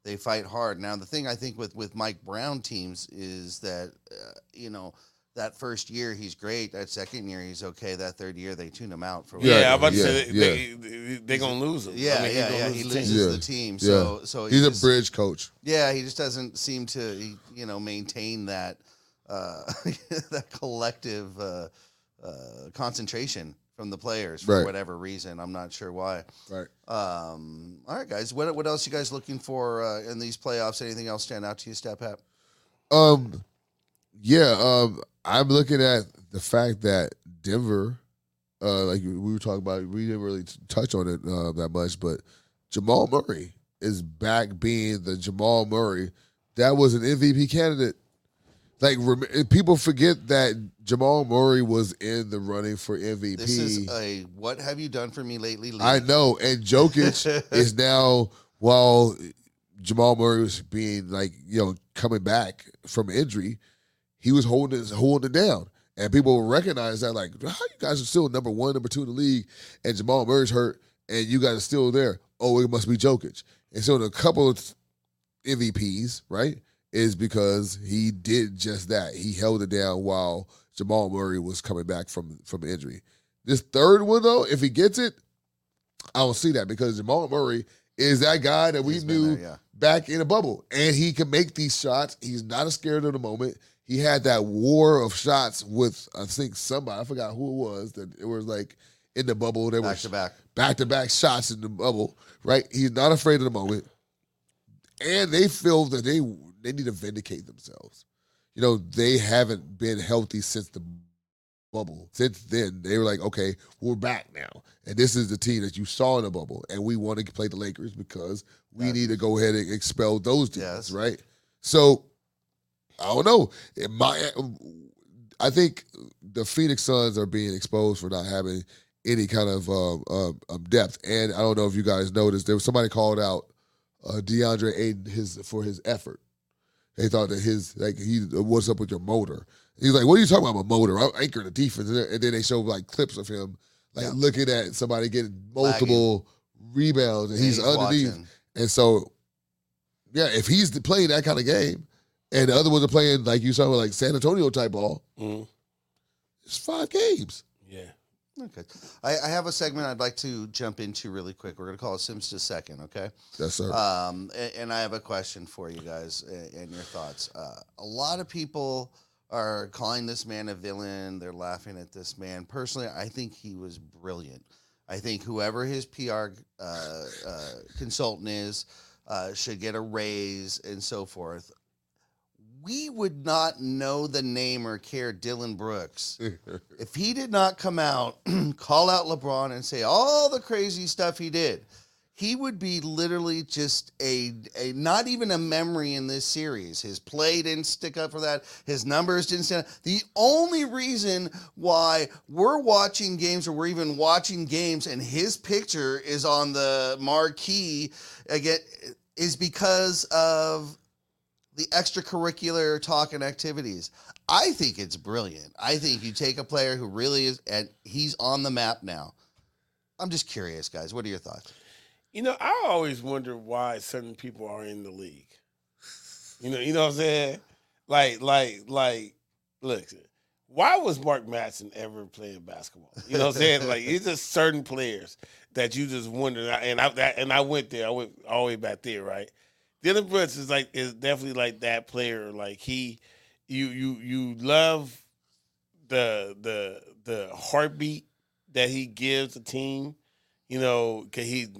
They fight hard. Now the thing I think with with Mike Brown teams is that uh, you know that first year he's great. That second year he's okay. That third year they tune him out for yeah, Yeah, I'm about to yeah, say yeah. they, they, they gonna lose him. I Yeah, mean, yeah, yeah. lose He the team. loses Yeah. the team. Yeah. So so he he's just- a bridge coach. Yeah, he just doesn't seem to he- you know maintain that uh, that collective uh, uh, concentration from the players for Right. whatever reason. I'm not sure why. Right. Um, all right, guys. What what else you guys looking for uh, in these playoffs? Anything else stand out to you, Step Hat? Um, yeah. Um, I'm looking at the fact that Denver, uh, like we were talking about, we didn't really touch on it uh, that much, but Jamal Murray is back being the Jamal Murray that was an MVP candidate. Like rem- people forget that Jamal Murray was in the running for MVP. This is a what have you done for me lately? League. I know, and Jokic is now while Jamal Murray was being like you know coming back from injury, he was holding it, holding it down, and people recognize that like how you guys are still number one, number two in the league, and Jamal Murray's hurt, and you guys are still there. Oh, it must be Jokic, and so the couple of MVPs right is because he did just that. He held it down while Jamal Murray was coming back from from injury. This third one though, if he gets it, I don't see that because Jamal Murray is that guy that we He's knew there, yeah. back in a bubble, and he can make these shots. He's not scared of the moment. He had that war of shots with I think somebody I forgot who it was that it was like in the bubble. They were back to back. back to back shots in the bubble. Right, he's not afraid of the moment, and they feel that they they need to vindicate themselves. You know, they haven't been healthy since the bubble. Since then, they were like, okay, we're back now. And this is the team that you saw in the bubble. And we want to play the Lakers because we need to go ahead and expel those demons, Yes. right? So, I don't know. It might, I think the Phoenix Suns are being exposed for not having any kind of um, um, um, depth. And I don't know if you guys noticed, there was somebody called out uh, DeAndre Ayton his for his effort. They thought that his like he what's up with your motor? He's like, what are you talking about? My motor? I'm anchoring the defense, and then- they show like clips of him like Yeah. looking at somebody getting multiple rebounds, and And he's, underneath. watching. And so, yeah, if he's playing that kind of game, and the other ones are playing like you saw like San Antonio type ball, Mhm. it's five games. Yeah. Okay. I, I have a segment I'd like to jump into really quick. We're going to call it Sims to second, okay? Yes, sir. Um, a- and, I have a question for you guys a- and your thoughts. Uh, a lot of people are calling this man a villain. They're laughing at this man. Personally, I think he was brilliant. I think whoever his PR uh, uh, consultant is uh, should get a raise and so forth. We would not know the name or care Dillon Brooks if he did not come out, call out LeBron, and say all the crazy stuff he did, he would be literally just a, a not even a memory in this series. His play didn't stick up for that. His numbers didn't stand. The only reason why we're watching games or we're even watching games and his picture is on the marquee again is because of the extracurricular talk and activities. I think it's brilliant. I think you take a player who really is, and he's on the map now. I'm just curious, guys. What are your thoughts? You know, I always wonder why certain people are in the league. You know, you know what I'm saying? Like, like, like, look, why was Mark Madsen ever playing basketball? You know what I'm saying? Like, it's just certain players that you just wonder. And I that, and I went there. I went all the way back there, right? Dillon Brooks is like is definitely like that player. Like he, you you you love the the the heartbeat that he gives the team. You know, cause he's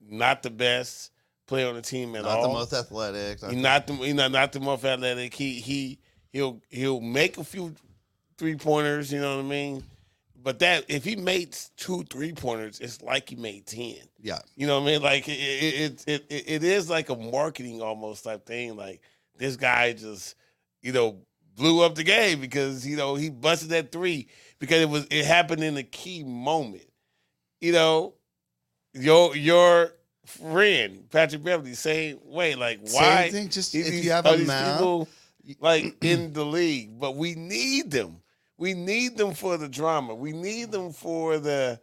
not the best player on the team at Not all. Not the most athletic. He's not the you know not the most athletic. He he he'll he'll make a few three pointers. You know what I mean? But that if he made two three pointers, it's like he made ten. Yeah. You know what I mean? Like it, it, it, it, it is like a marketing almost type thing. Like this guy just, you know, blew up the game because you know he busted that three because it was it happened in a key moment. You know, your your friend Patrick Beverley same way. Like why? Same thing. Just if you have a these mouth, people like in the league, but we need them. We need them for the drama. We need them for the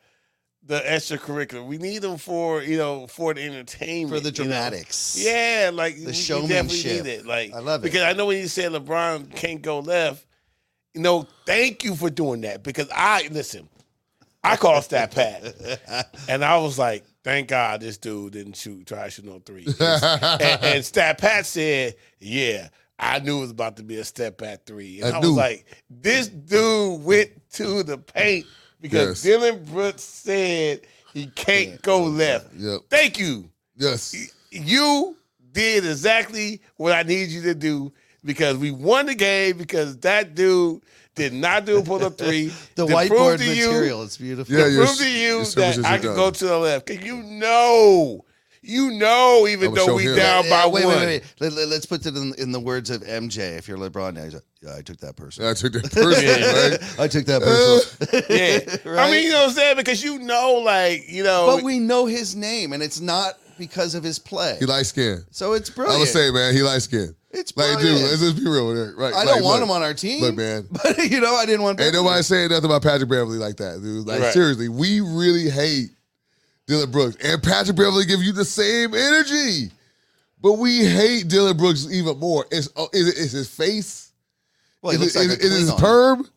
the extracurricular. We need them for you know for the entertainment, for the you know? dramatics. Yeah, like we- we showmanship. definitely need it. Like I love it. because I know when you said LeBron can't go left. You know, thank you for doing that because I listen. I called Stat Pat, and I was like, "Thank God this dude didn't shoot try to shoot no three. and, and Stat Pat said, "Yeah, I knew it was about to be a step back three. And I I, was like, this dude went to the paint because Yes. Dillon Brooks said he can't go left. Yep. Thank you. Yes. You did exactly what I need you to do because we won the game because that dude did not do a pull up three. The to whiteboard to you- material. It's beautiful. Yeah, to prove to you that I can go to the left. Cause you know, you know, even though show we him. down by Uh, wait, one. wait, wait, wait. Let, us put it in, in the words of MJ. If you're LeBron now, he's like, yeah, I took that person. I took that person. Yeah. right? I took that person. Yeah, right? I mean, you know what I'm saying? Because you know, like, you know, but we know his name, and it's not because of his play. He light skin. so it's brilliant. I would say, man, he light skin. it's Like, dude, let's just be real with it. Right. I like, don't want look, him on our team. Look, man. But you know, I didn't want. Ain't Beverley. nobody saying nothing about Patrick Beverley like that, dude. Like Right. seriously, we really hate Dillon Brooks, and Patrick Beverley give you the same energy, but we hate Dillon Brooks even more. It's oh, is it is his face? Well, he is looks it, like is, a it his perm?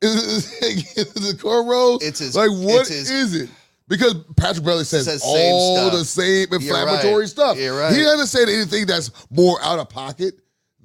Is it, is the cornrows? It's his- like what his- is it? Because Patrick Beverley says, Says all the same You're inflammatory right. stuff. You're right. He doesn't say anything that's more out of pocket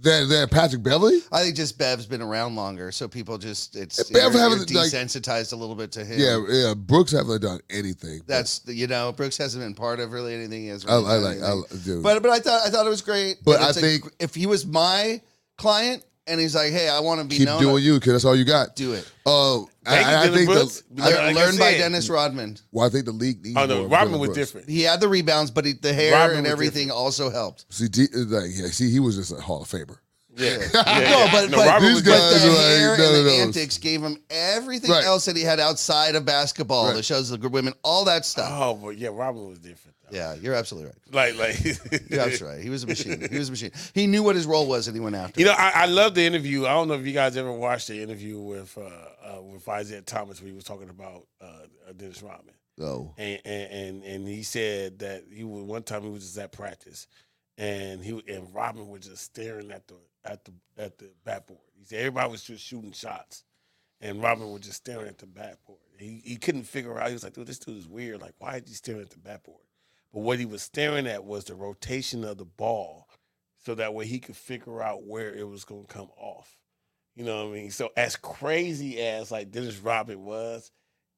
than than Patrick Beverley. I think just Bev's been around longer, so people just it's Bev you're- you're haven't, like- desensitized a little bit to him. Yeah, yeah. Brooks haven't done anything. That's the, you know Brooks hasn't been part of really anything. He hasn't I, I like. I, dude. But but I thought I thought it was great. But I it's a- think- if he was my client and he's like, hey, I want to be keep known, doing you because that's all you got. do it. Um, Thank I, you, I Dillon think Brooks. the, I Like I learned by said- Dennis Rodman. well, I think the league needs. oh no, more of Robin Dillon was Brooks. different. He had the rebounds, but he, the hair Rodman and was everything also helped. See, D, like, yeah, see, he was just a Hall of Famer. Yeah, no, yeah. but, no, but, Robin These but guys the are like, hair and the those. antics gave him everything Right. else that he had outside of basketball. Right. The shows of the women, all that stuff. Oh, but yeah, Robin was different. Though. Yeah, you're absolutely right. Like, like, You're absolutely right. He was a machine. He was a machine. He knew what his role was, and he went after. You it. know, I, I love the interview. I don't know if you guys ever watched the interview with uh, uh, with Isiah Thomas where he was talking about uh, Dennis Rodman, Oh, and, and and and he said that he was one time he was just at practice, and he and Rodman was just staring at the at the at the backboard. He said everybody was just shooting shots, and Rodman was just staring at the backboard. He he couldn't figure out. He was like, "Dude, this dude is weird. Like, why is he staring at the backboard?" But what he was staring at was the rotation of the ball, so that way he could figure out where it was going to come off. You know what I mean? So as crazy as like Dennis Rodman was,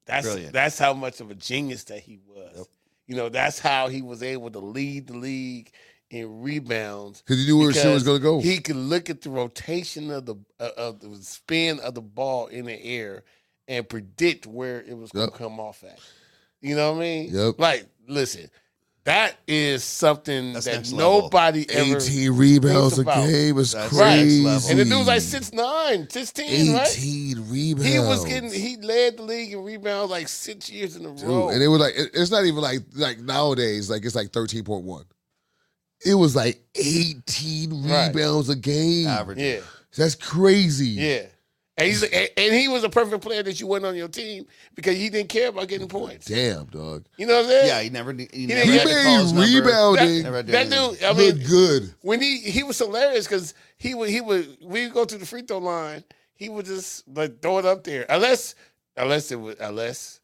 that's Brilliant. that's how much of a genius that he was. Yep. You know, that's how he was able to lead the league in rebounds. because he knew where shit was gonna go. He could look at the rotation of the uh, of the spin of the ball in the air and predict where it was going to Yep. come off at. You know what I mean? Yep. Like, listen, that is something That's that next level. nobody ever. Eighteen rebounds a thinks about. game is That's crazy. next level. And the dude was like six nine, 16, right? Eighteen rebounds. He was getting he led the league in rebounds like six years in a Dude, row. and it was like it- it's not even like like nowadays like it's like thirteen point one. It was like eighteen Right. rebounds a game. average. yeah, That's crazy. yeah. And he's and, and he was a perfect player that you went on your team because he didn't care about getting points. Damn, dog. You know what I'm saying? Yeah, he never. He, He never didn't had get to call his He number. rebounding. Never had That anything. dude, I mean, Look good. when he he was hilarious because he would he would we would go to the free throw line, he would just like throw it up there unless unless it was unless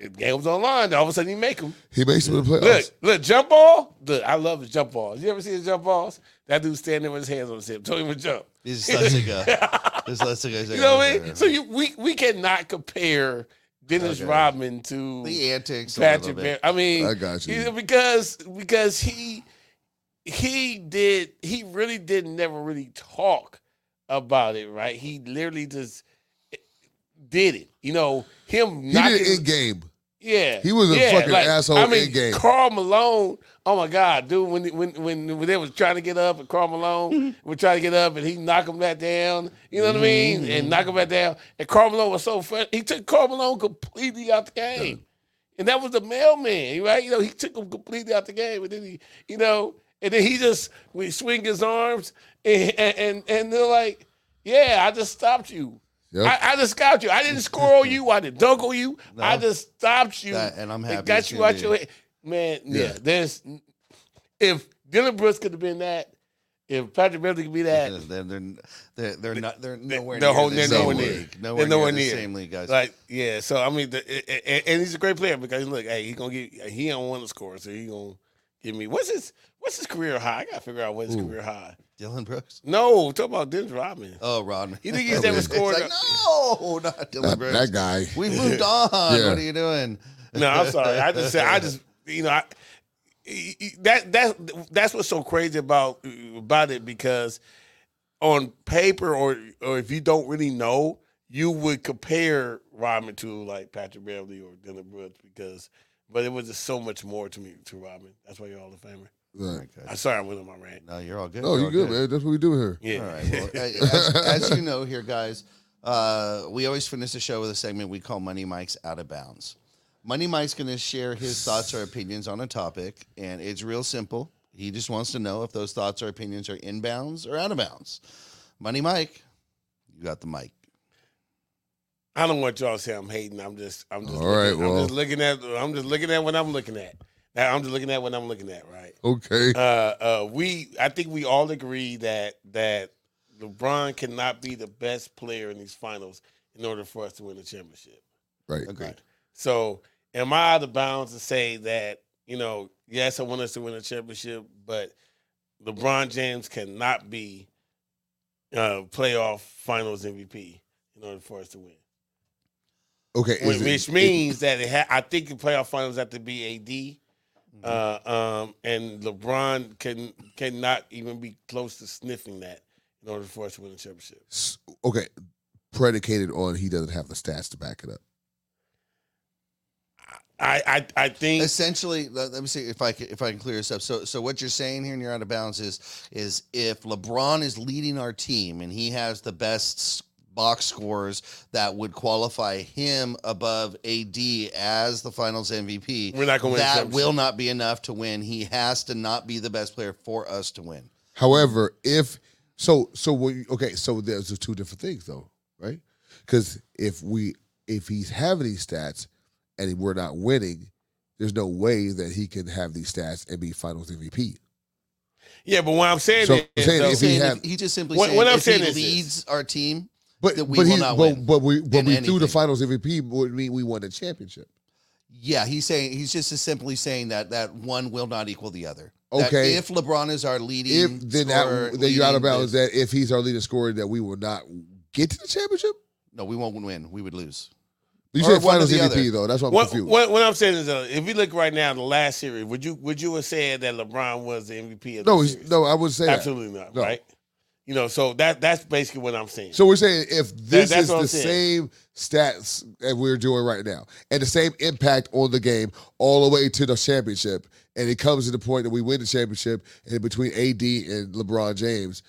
the game was online. All of a sudden he make them. He makes him in the Look, playoffs. look, jump ball. Look, I love his jump balls. You ever see his jump balls? That dude standing with his hands on his hip, told him to jump. He's just lets it go. Just lets it go. You know what I oh, mean? So you we we cannot compare Dennis Okay. Rodman to the antics. Patrick. little Bear. bit. I mean, I got you. he- because because he he did he really did never really talk about it, right? He literally just did it. You know, him He knocking, did it in game. Yeah, He was a yeah, fucking asshole I mean, in game. Karl Malone. Oh my God, dude! When when when when they was trying to get up, and Karl Malone was trying to get up, and he knocked him back down. You know what I mean? Mm-hmm. And knock him back down. And Karl Malone was so fun. He took Karl Malone completely out the game, and that was the mailman, right? You know, he took him completely out the game, and then he, you know, and then he just we swing his arms, and and and, and they're like, "Yeah, I just stopped you." Yep. I, I just stopped you. I didn't score on you. I didn't dunk on you. I just stopped you. That- and I'm happy got you out your head. Man, yeah. Yeah. There's if Dillon Brooks could have been that, if Patrick Beverley could be that, They're, they're, they're, they're not they're nowhere they're near the they're same nowhere near. league. They're Nowhere, nowhere near the near. same league, guys. like yeah. So I mean, the, and, and he's a great player because look, hey, he's gonna get he don't want to score, so he gonna give me what's his what's his career high? I gotta figure out what his career high. Dillon Brooks. No, talk about Dennis Rodman. Oh, Rodman. You think he's never It's scored? like, no, not Dillon That, Brooks. that guy. We moved on. Yeah. What are you doing? No, I'm sorry. I just said I just you know I, that that that's what's so crazy about about it because on paper or or if you don't really know, you would compare Rodman to like Patrick Beverley or Dillon Brooks because but it was just so much more to me to Rodman. That's why you're all the famer. Right. I'm sorry I went on my rant. No, you're all good. Oh, You're you good, man. That's what we do here. Yeah. All right. Well, as, as you know here, guys, uh, we always finish the show with a segment we call Money Mike's Out of Bounds. Money Mike's going to share his thoughts or opinions on a topic, and it's real simple. He just wants to know if those thoughts or opinions are in bounds or out of bounds. Money Mike, you got the mic. I don't want y'all to say I'm hating. I'm just I'm just All right, looking, I'm just looking at I'm just looking at what I'm looking at. Now, I'm just looking at what I'm looking at, right? Okay. uh, uh, we I think we all agree that that LeBron cannot be the best player in these finals in order for us to win the championship. Right. Agreed. So, am I out of bounds to say that you know, yes, I want us to win a championship, but LeBron James cannot be uh, playoff Finals MVP in order for us to win, Okay. which, it- which means that it ha- I think the playoff Finals have to be AD. Uh, um, and LeBron can cannot even be close to sniffing that in order for us to win the championship. okay. Predicated on he doesn't have the stats to back it up. I I, I think Essentially, let, let me see if I can, if I can clear this up. So, so what you're saying here, and you're out of bounds, is is if LeBron is leading our team and he has the best s- box scores that would qualify him above AD as the Finals MVP, We're not gonna win That championship. will not be enough to win. He has to not be the best player for us to win. However, if so, so when you- okay, so there's just two different things though, right? Because if we if he's having these stats and we're not winning, there's no way that he can have these stats and be Finals MVP. yeah, but what I'm saying So, is, I'm saying though- if he Saying had- if he just simply What- saying what I'm if saying he is this. leads our team. But That we but will he not but, win but we but in we threw the anything. Finals MVP would mean we won the championship. Yeah, he's saying he's just simply saying that that one will not equal the other. That Okay. if LeBron is our leading, If then scorer, that then you're out of leading bounds this- that if he's our leading scorer that we will not get to the championship. no, we won't win. We would lose. You Or said one or Finals the MVP other. though. That's why I'm what, confused. what what I'm saying is, uh, if we look right now, in the last series, would you would you have said that LeBron was the MVP of the no, he's, series? no, I wouldn't say that. absolutely not, No. right? You know, so that that's basically what I'm saying. So we're saying if this that's is the same stats that we're doing right now, and the same impact on the game all the way to the championship, and it comes to the point that we win the championship, and between AD and LeBron James,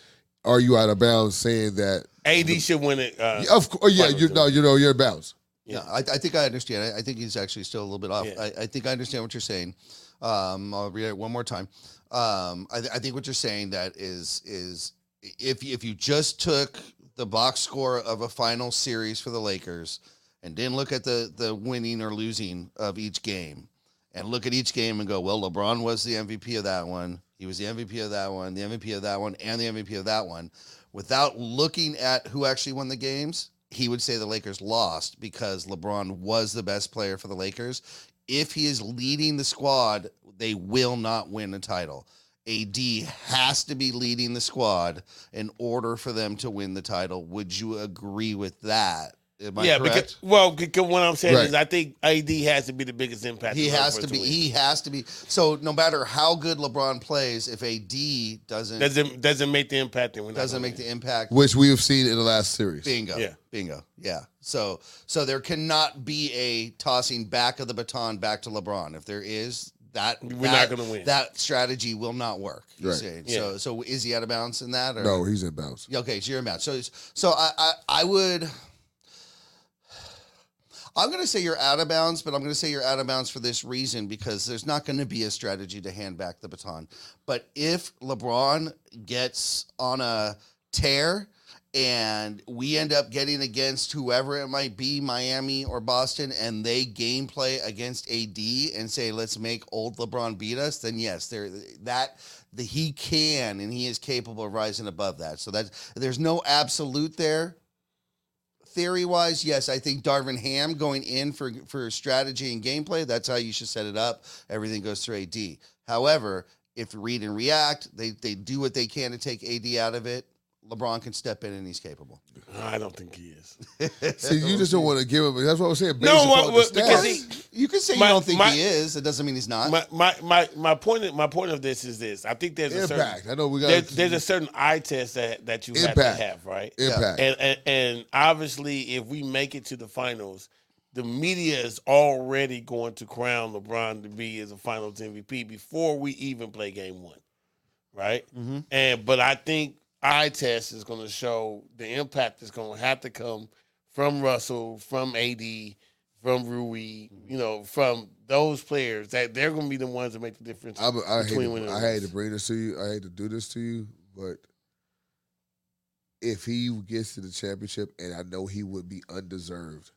are you out of bounds saying that? AD should win it. Uh, Of course, yeah, you no, you know, you're in bounds. Yeah, I, I think I understand. I, I think he's actually still a little bit off. Yeah. I, I think I understand what you're saying. Um, I'll read it one more time. Um, I, I think what you're saying that is is if if you just took the box score of a final series for the Lakers and didn't look at the the winning or losing of each game and look at each game and go, well, LeBron was the MVP of that one. He was the MVP of that one, the MVP of that one, and the MVP of that one. Without looking at who actually won the games, he would say the Lakers lost because LeBron was the best player for the Lakers. If he is leading the squad, they will not win a title. AD has to be leading the squad in order for them to win the title. Would you agree with that? Am I yeah, correct? because well, because what I'm saying Right. is, I think AD has to be the biggest impact. he has to be. win. He has to be. So no matter how good LeBron plays, if AD doesn't doesn't doesn't make the impact, then doesn't make win. the impact, which we have seen in the last series. bingo. Yeah. Bingo. Yeah. So so there cannot be a tossing back of the baton back to LeBron. If there is that, We're that- not gonna win. That strategy will not work. Right. saying. Yeah. So so is he out of bounds in that? Or? No, he's in bounds. Okay, so you're in bounds. So so I I, I would. I'm going to say you're out of bounds, but I'm going to say you're out of bounds for this reason because there's not going to be a strategy to hand back the baton. But if LeBron gets on a tear and we end up getting against whoever it might be, Miami or Boston, and they gameplay against AD and say, "Let's make old LeBron beat us," then yes, there that the, he can and he is capable of rising above that. So that there's no absolute there. Theory wise, yes, I think Darvin Ham going in for for strategy and gameplay. That's how you should set it up. Everything goes through AD. However, if read and react, they they do what they can to take AD out of it. LeBron can step in and he's capable. I don't think he is. See, you just don't want to give him. That's what I was saying. No, upon what- the what- because he- You can say My- you don't think my- he is. It doesn't mean he's not. My my my my point my point of this is this. I think there's a impact. certain I know we got there's, there's a certain eye test that that you have to have, right? impact. And, and and obviously, if we make it to the finals, the media is already going to crown LeBron to be as a Finals MVP before we even play Game One, right? Mhm. And but I think eye test is going to show the impact that's going to have to come from Russell, from AD, from Rui, mm-hmm. you know, from those players that they're going to be the ones that make the difference. I'm, I, between to, winning I hate to bring this to you. I hate to do this to you, but if he gets to the championship, and I know he would be undeserved,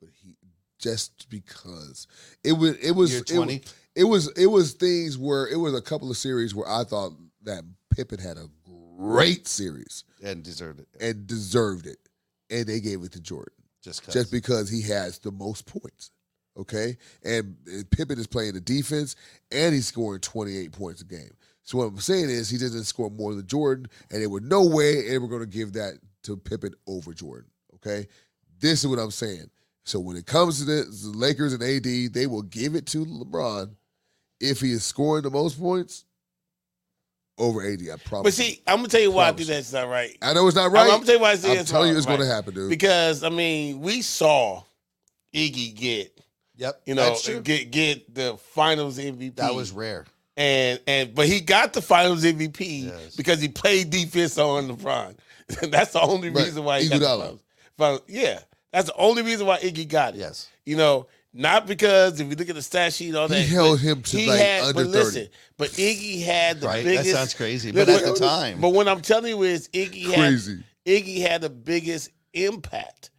but he just because it was it was it, it was it was things where it was a couple of series where I thought that Pippen had a great series and deserved it. and deserved it, and they gave it to Jordan Just because. just because he has the most points. Okay, and uh, Pippen is playing the defense, and he's scoring 28 points a game. So what I'm saying is he doesn't score more than Jordan, and there were no way they were going to give that to Pippen over Jordan. Okay, this is what I'm saying. So when it comes to the Lakers and AD, they will give it to LeBron if he is scoring the most points over 80. I promise. But see, I'm gonna tell you why I Promise. think that's not right. I know it's not I'm, right. I'm gonna tell you why I think I'm it's telling you not it's right. going to happen, dude. Because I mean, we saw Iggy get Yep. you know get get the Finals MVP. that was rare. and and but he got the Finals MVP Yes. because he played defense on LeBron. that's the only Right. reason why he got the Iguodala. Finals. Finals. Yeah, that's the only reason why Iggy got it. Yes. You know, not because if you look at the stat sheet, all that He held him to, he like, had, under but 30. listen, but Iggy had the Right? That biggest. sounds crazy, Look, but at the time- But what I'm telling you is Iggy had Crazy. Iggy had the biggest impact,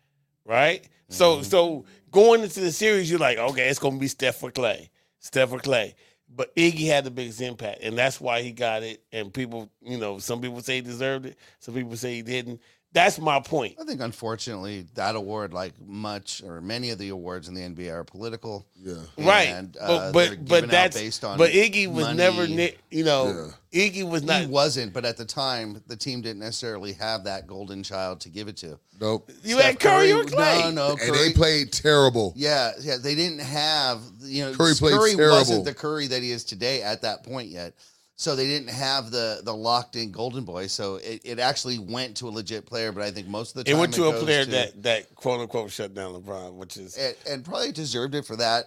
right? Mm-hmm. So so going into the series, you're like, okay, it's gonna be Steph or Klay, Steph or Klay. But Iggy had the biggest impact, and that's why he got it. And people, you know, some people say he deserved it, some people say he didn't. That's my point. I think unfortunately that award, like much or many of the awards in the NBA, are political. yeah. Right, And, but uh, they're but but that's based on but Iggy was money. never, you know, Iggy was not. he wasn't, but at the time, the team didn't necessarily have that golden child to give it to. Nope. you Steph had Curry, or Curry- Klay. No, no, and Curry. they played terrible. Yeah, yeah, they didn't have you know Curry played Curry terrible. wasn't the Curry that he is today at that point yet. So they didn't have the the locked in golden boy. So it, it actually went to a legit player, but I think most of the time It went to a player to- that that quote unquote shut down LeBron, which is and, and probably deserved it for that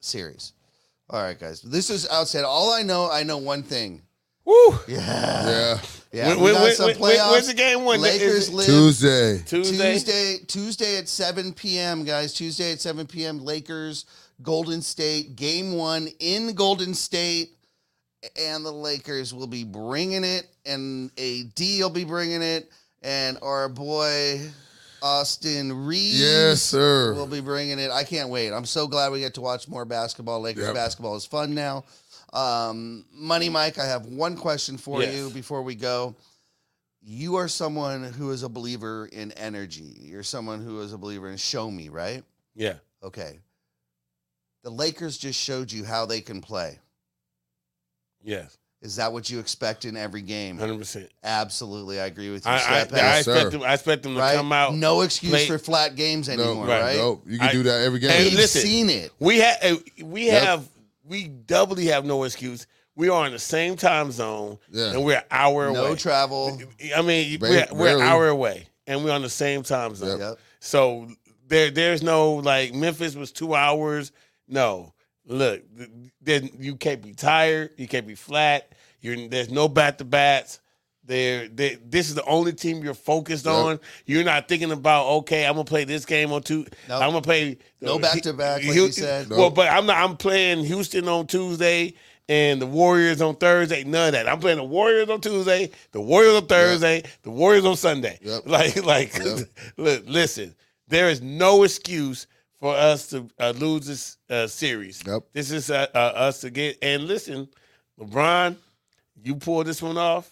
series. All right, guys, this is outside. All I know, I know one thing. woo. Yeah, Yeah. yeah. When- we when- got when- some when- when- playoffs. when's the game? When- is Lakers it live Tuesday. Tuesday. Tuesday, Tuesday at 7 p.m., guys. Tuesday at 7 p.m. Lakers, Golden State, game one in Golden State. And the Lakers will be bringing it, and AD will be bringing it, and our boy Austin Reaves Yes, sir. will be bringing it. I can't wait. I'm so glad we get to watch more basketball. Lakers Yep. basketball is fun now. Um, Money Mike, I have one question for Yes. you before we go you are someone who is a believer in energy. You're someone who is a believer in show me, right? Yeah. Okay. The Lakers just showed you how they can play. Yes. Is that what you expect in every game? Hundred percent. Absolutely, I agree with you. I, I, Slap I Pass, expect them. I expect them to right? come out. no excuse play- for flat games anymore, right, right? Nope. You can I- do that every game. Hey, We've listen. seen it. We have we Yep. have we doubly have no excuse. We are in the same time zone, Yeah. and we're an hour No away. travel. I mean, Ba- we're, we're an hour away, and we're on the same time zone. Yep. So there, there's no like Memphis was two hours. No, look, then you can't be tired. You can't be flat. You're there's no bat to bats. There, there, this is the only team you're focused Yep. on. You're not thinking about okay, I'm gonna play this game on two. Nope. I'm gonna play No uh, back-to-back, like you said. Well, Nope. but I'm not. I'm playing Houston on Tuesday and the Warriors on Thursday. None of that. I'm playing the Warriors on Tuesday, the Warriors on Thursday, the Warriors on Sunday. Yep. Like, like, Yep. look, listen. There is no excuse for us to uh, lose this uh, series. Yep. This is uh, uh, us to get. And listen, LeBron, you pull this one off.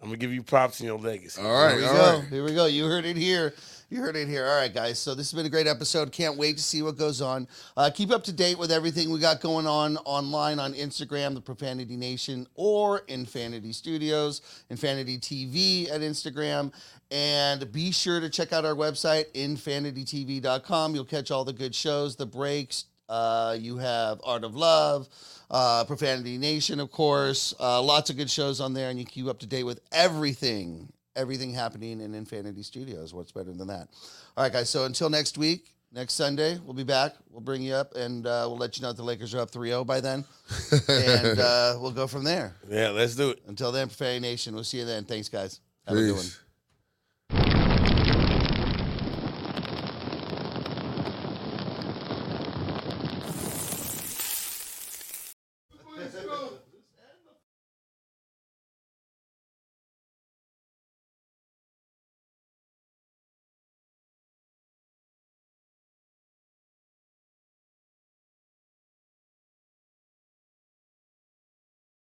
I'm gonna give you props in your legacy. All right. Here we All go. right. Here we go. You heard it here. You heard it here. All right, guys. So this has been a great episode. Can't wait to see what goes on. Uh, keep up to date with everything we got going on online on Instagram, the Profanity Nation, or Infinity Studios, Infinity TV at Instagram. And be sure to check out our website, infinitytv.com. You'll catch all the good shows, the breaks. Uh, you have Art of Love, uh, Profanity Nation, of course. Uh, lots of good shows on there, and you keep up to date with everything everything happening in Infinity Studios. What's better than that? All right, guys. So until next week, next Sunday, we'll be back. We'll bring you up and uh, we'll let you know that the Lakers are up 3 0 by then. and uh, we'll go from there. Yeah, let's do it. Until then, Profanity Nation, we'll see you then. Thanks, guys. Have a good one. Peace.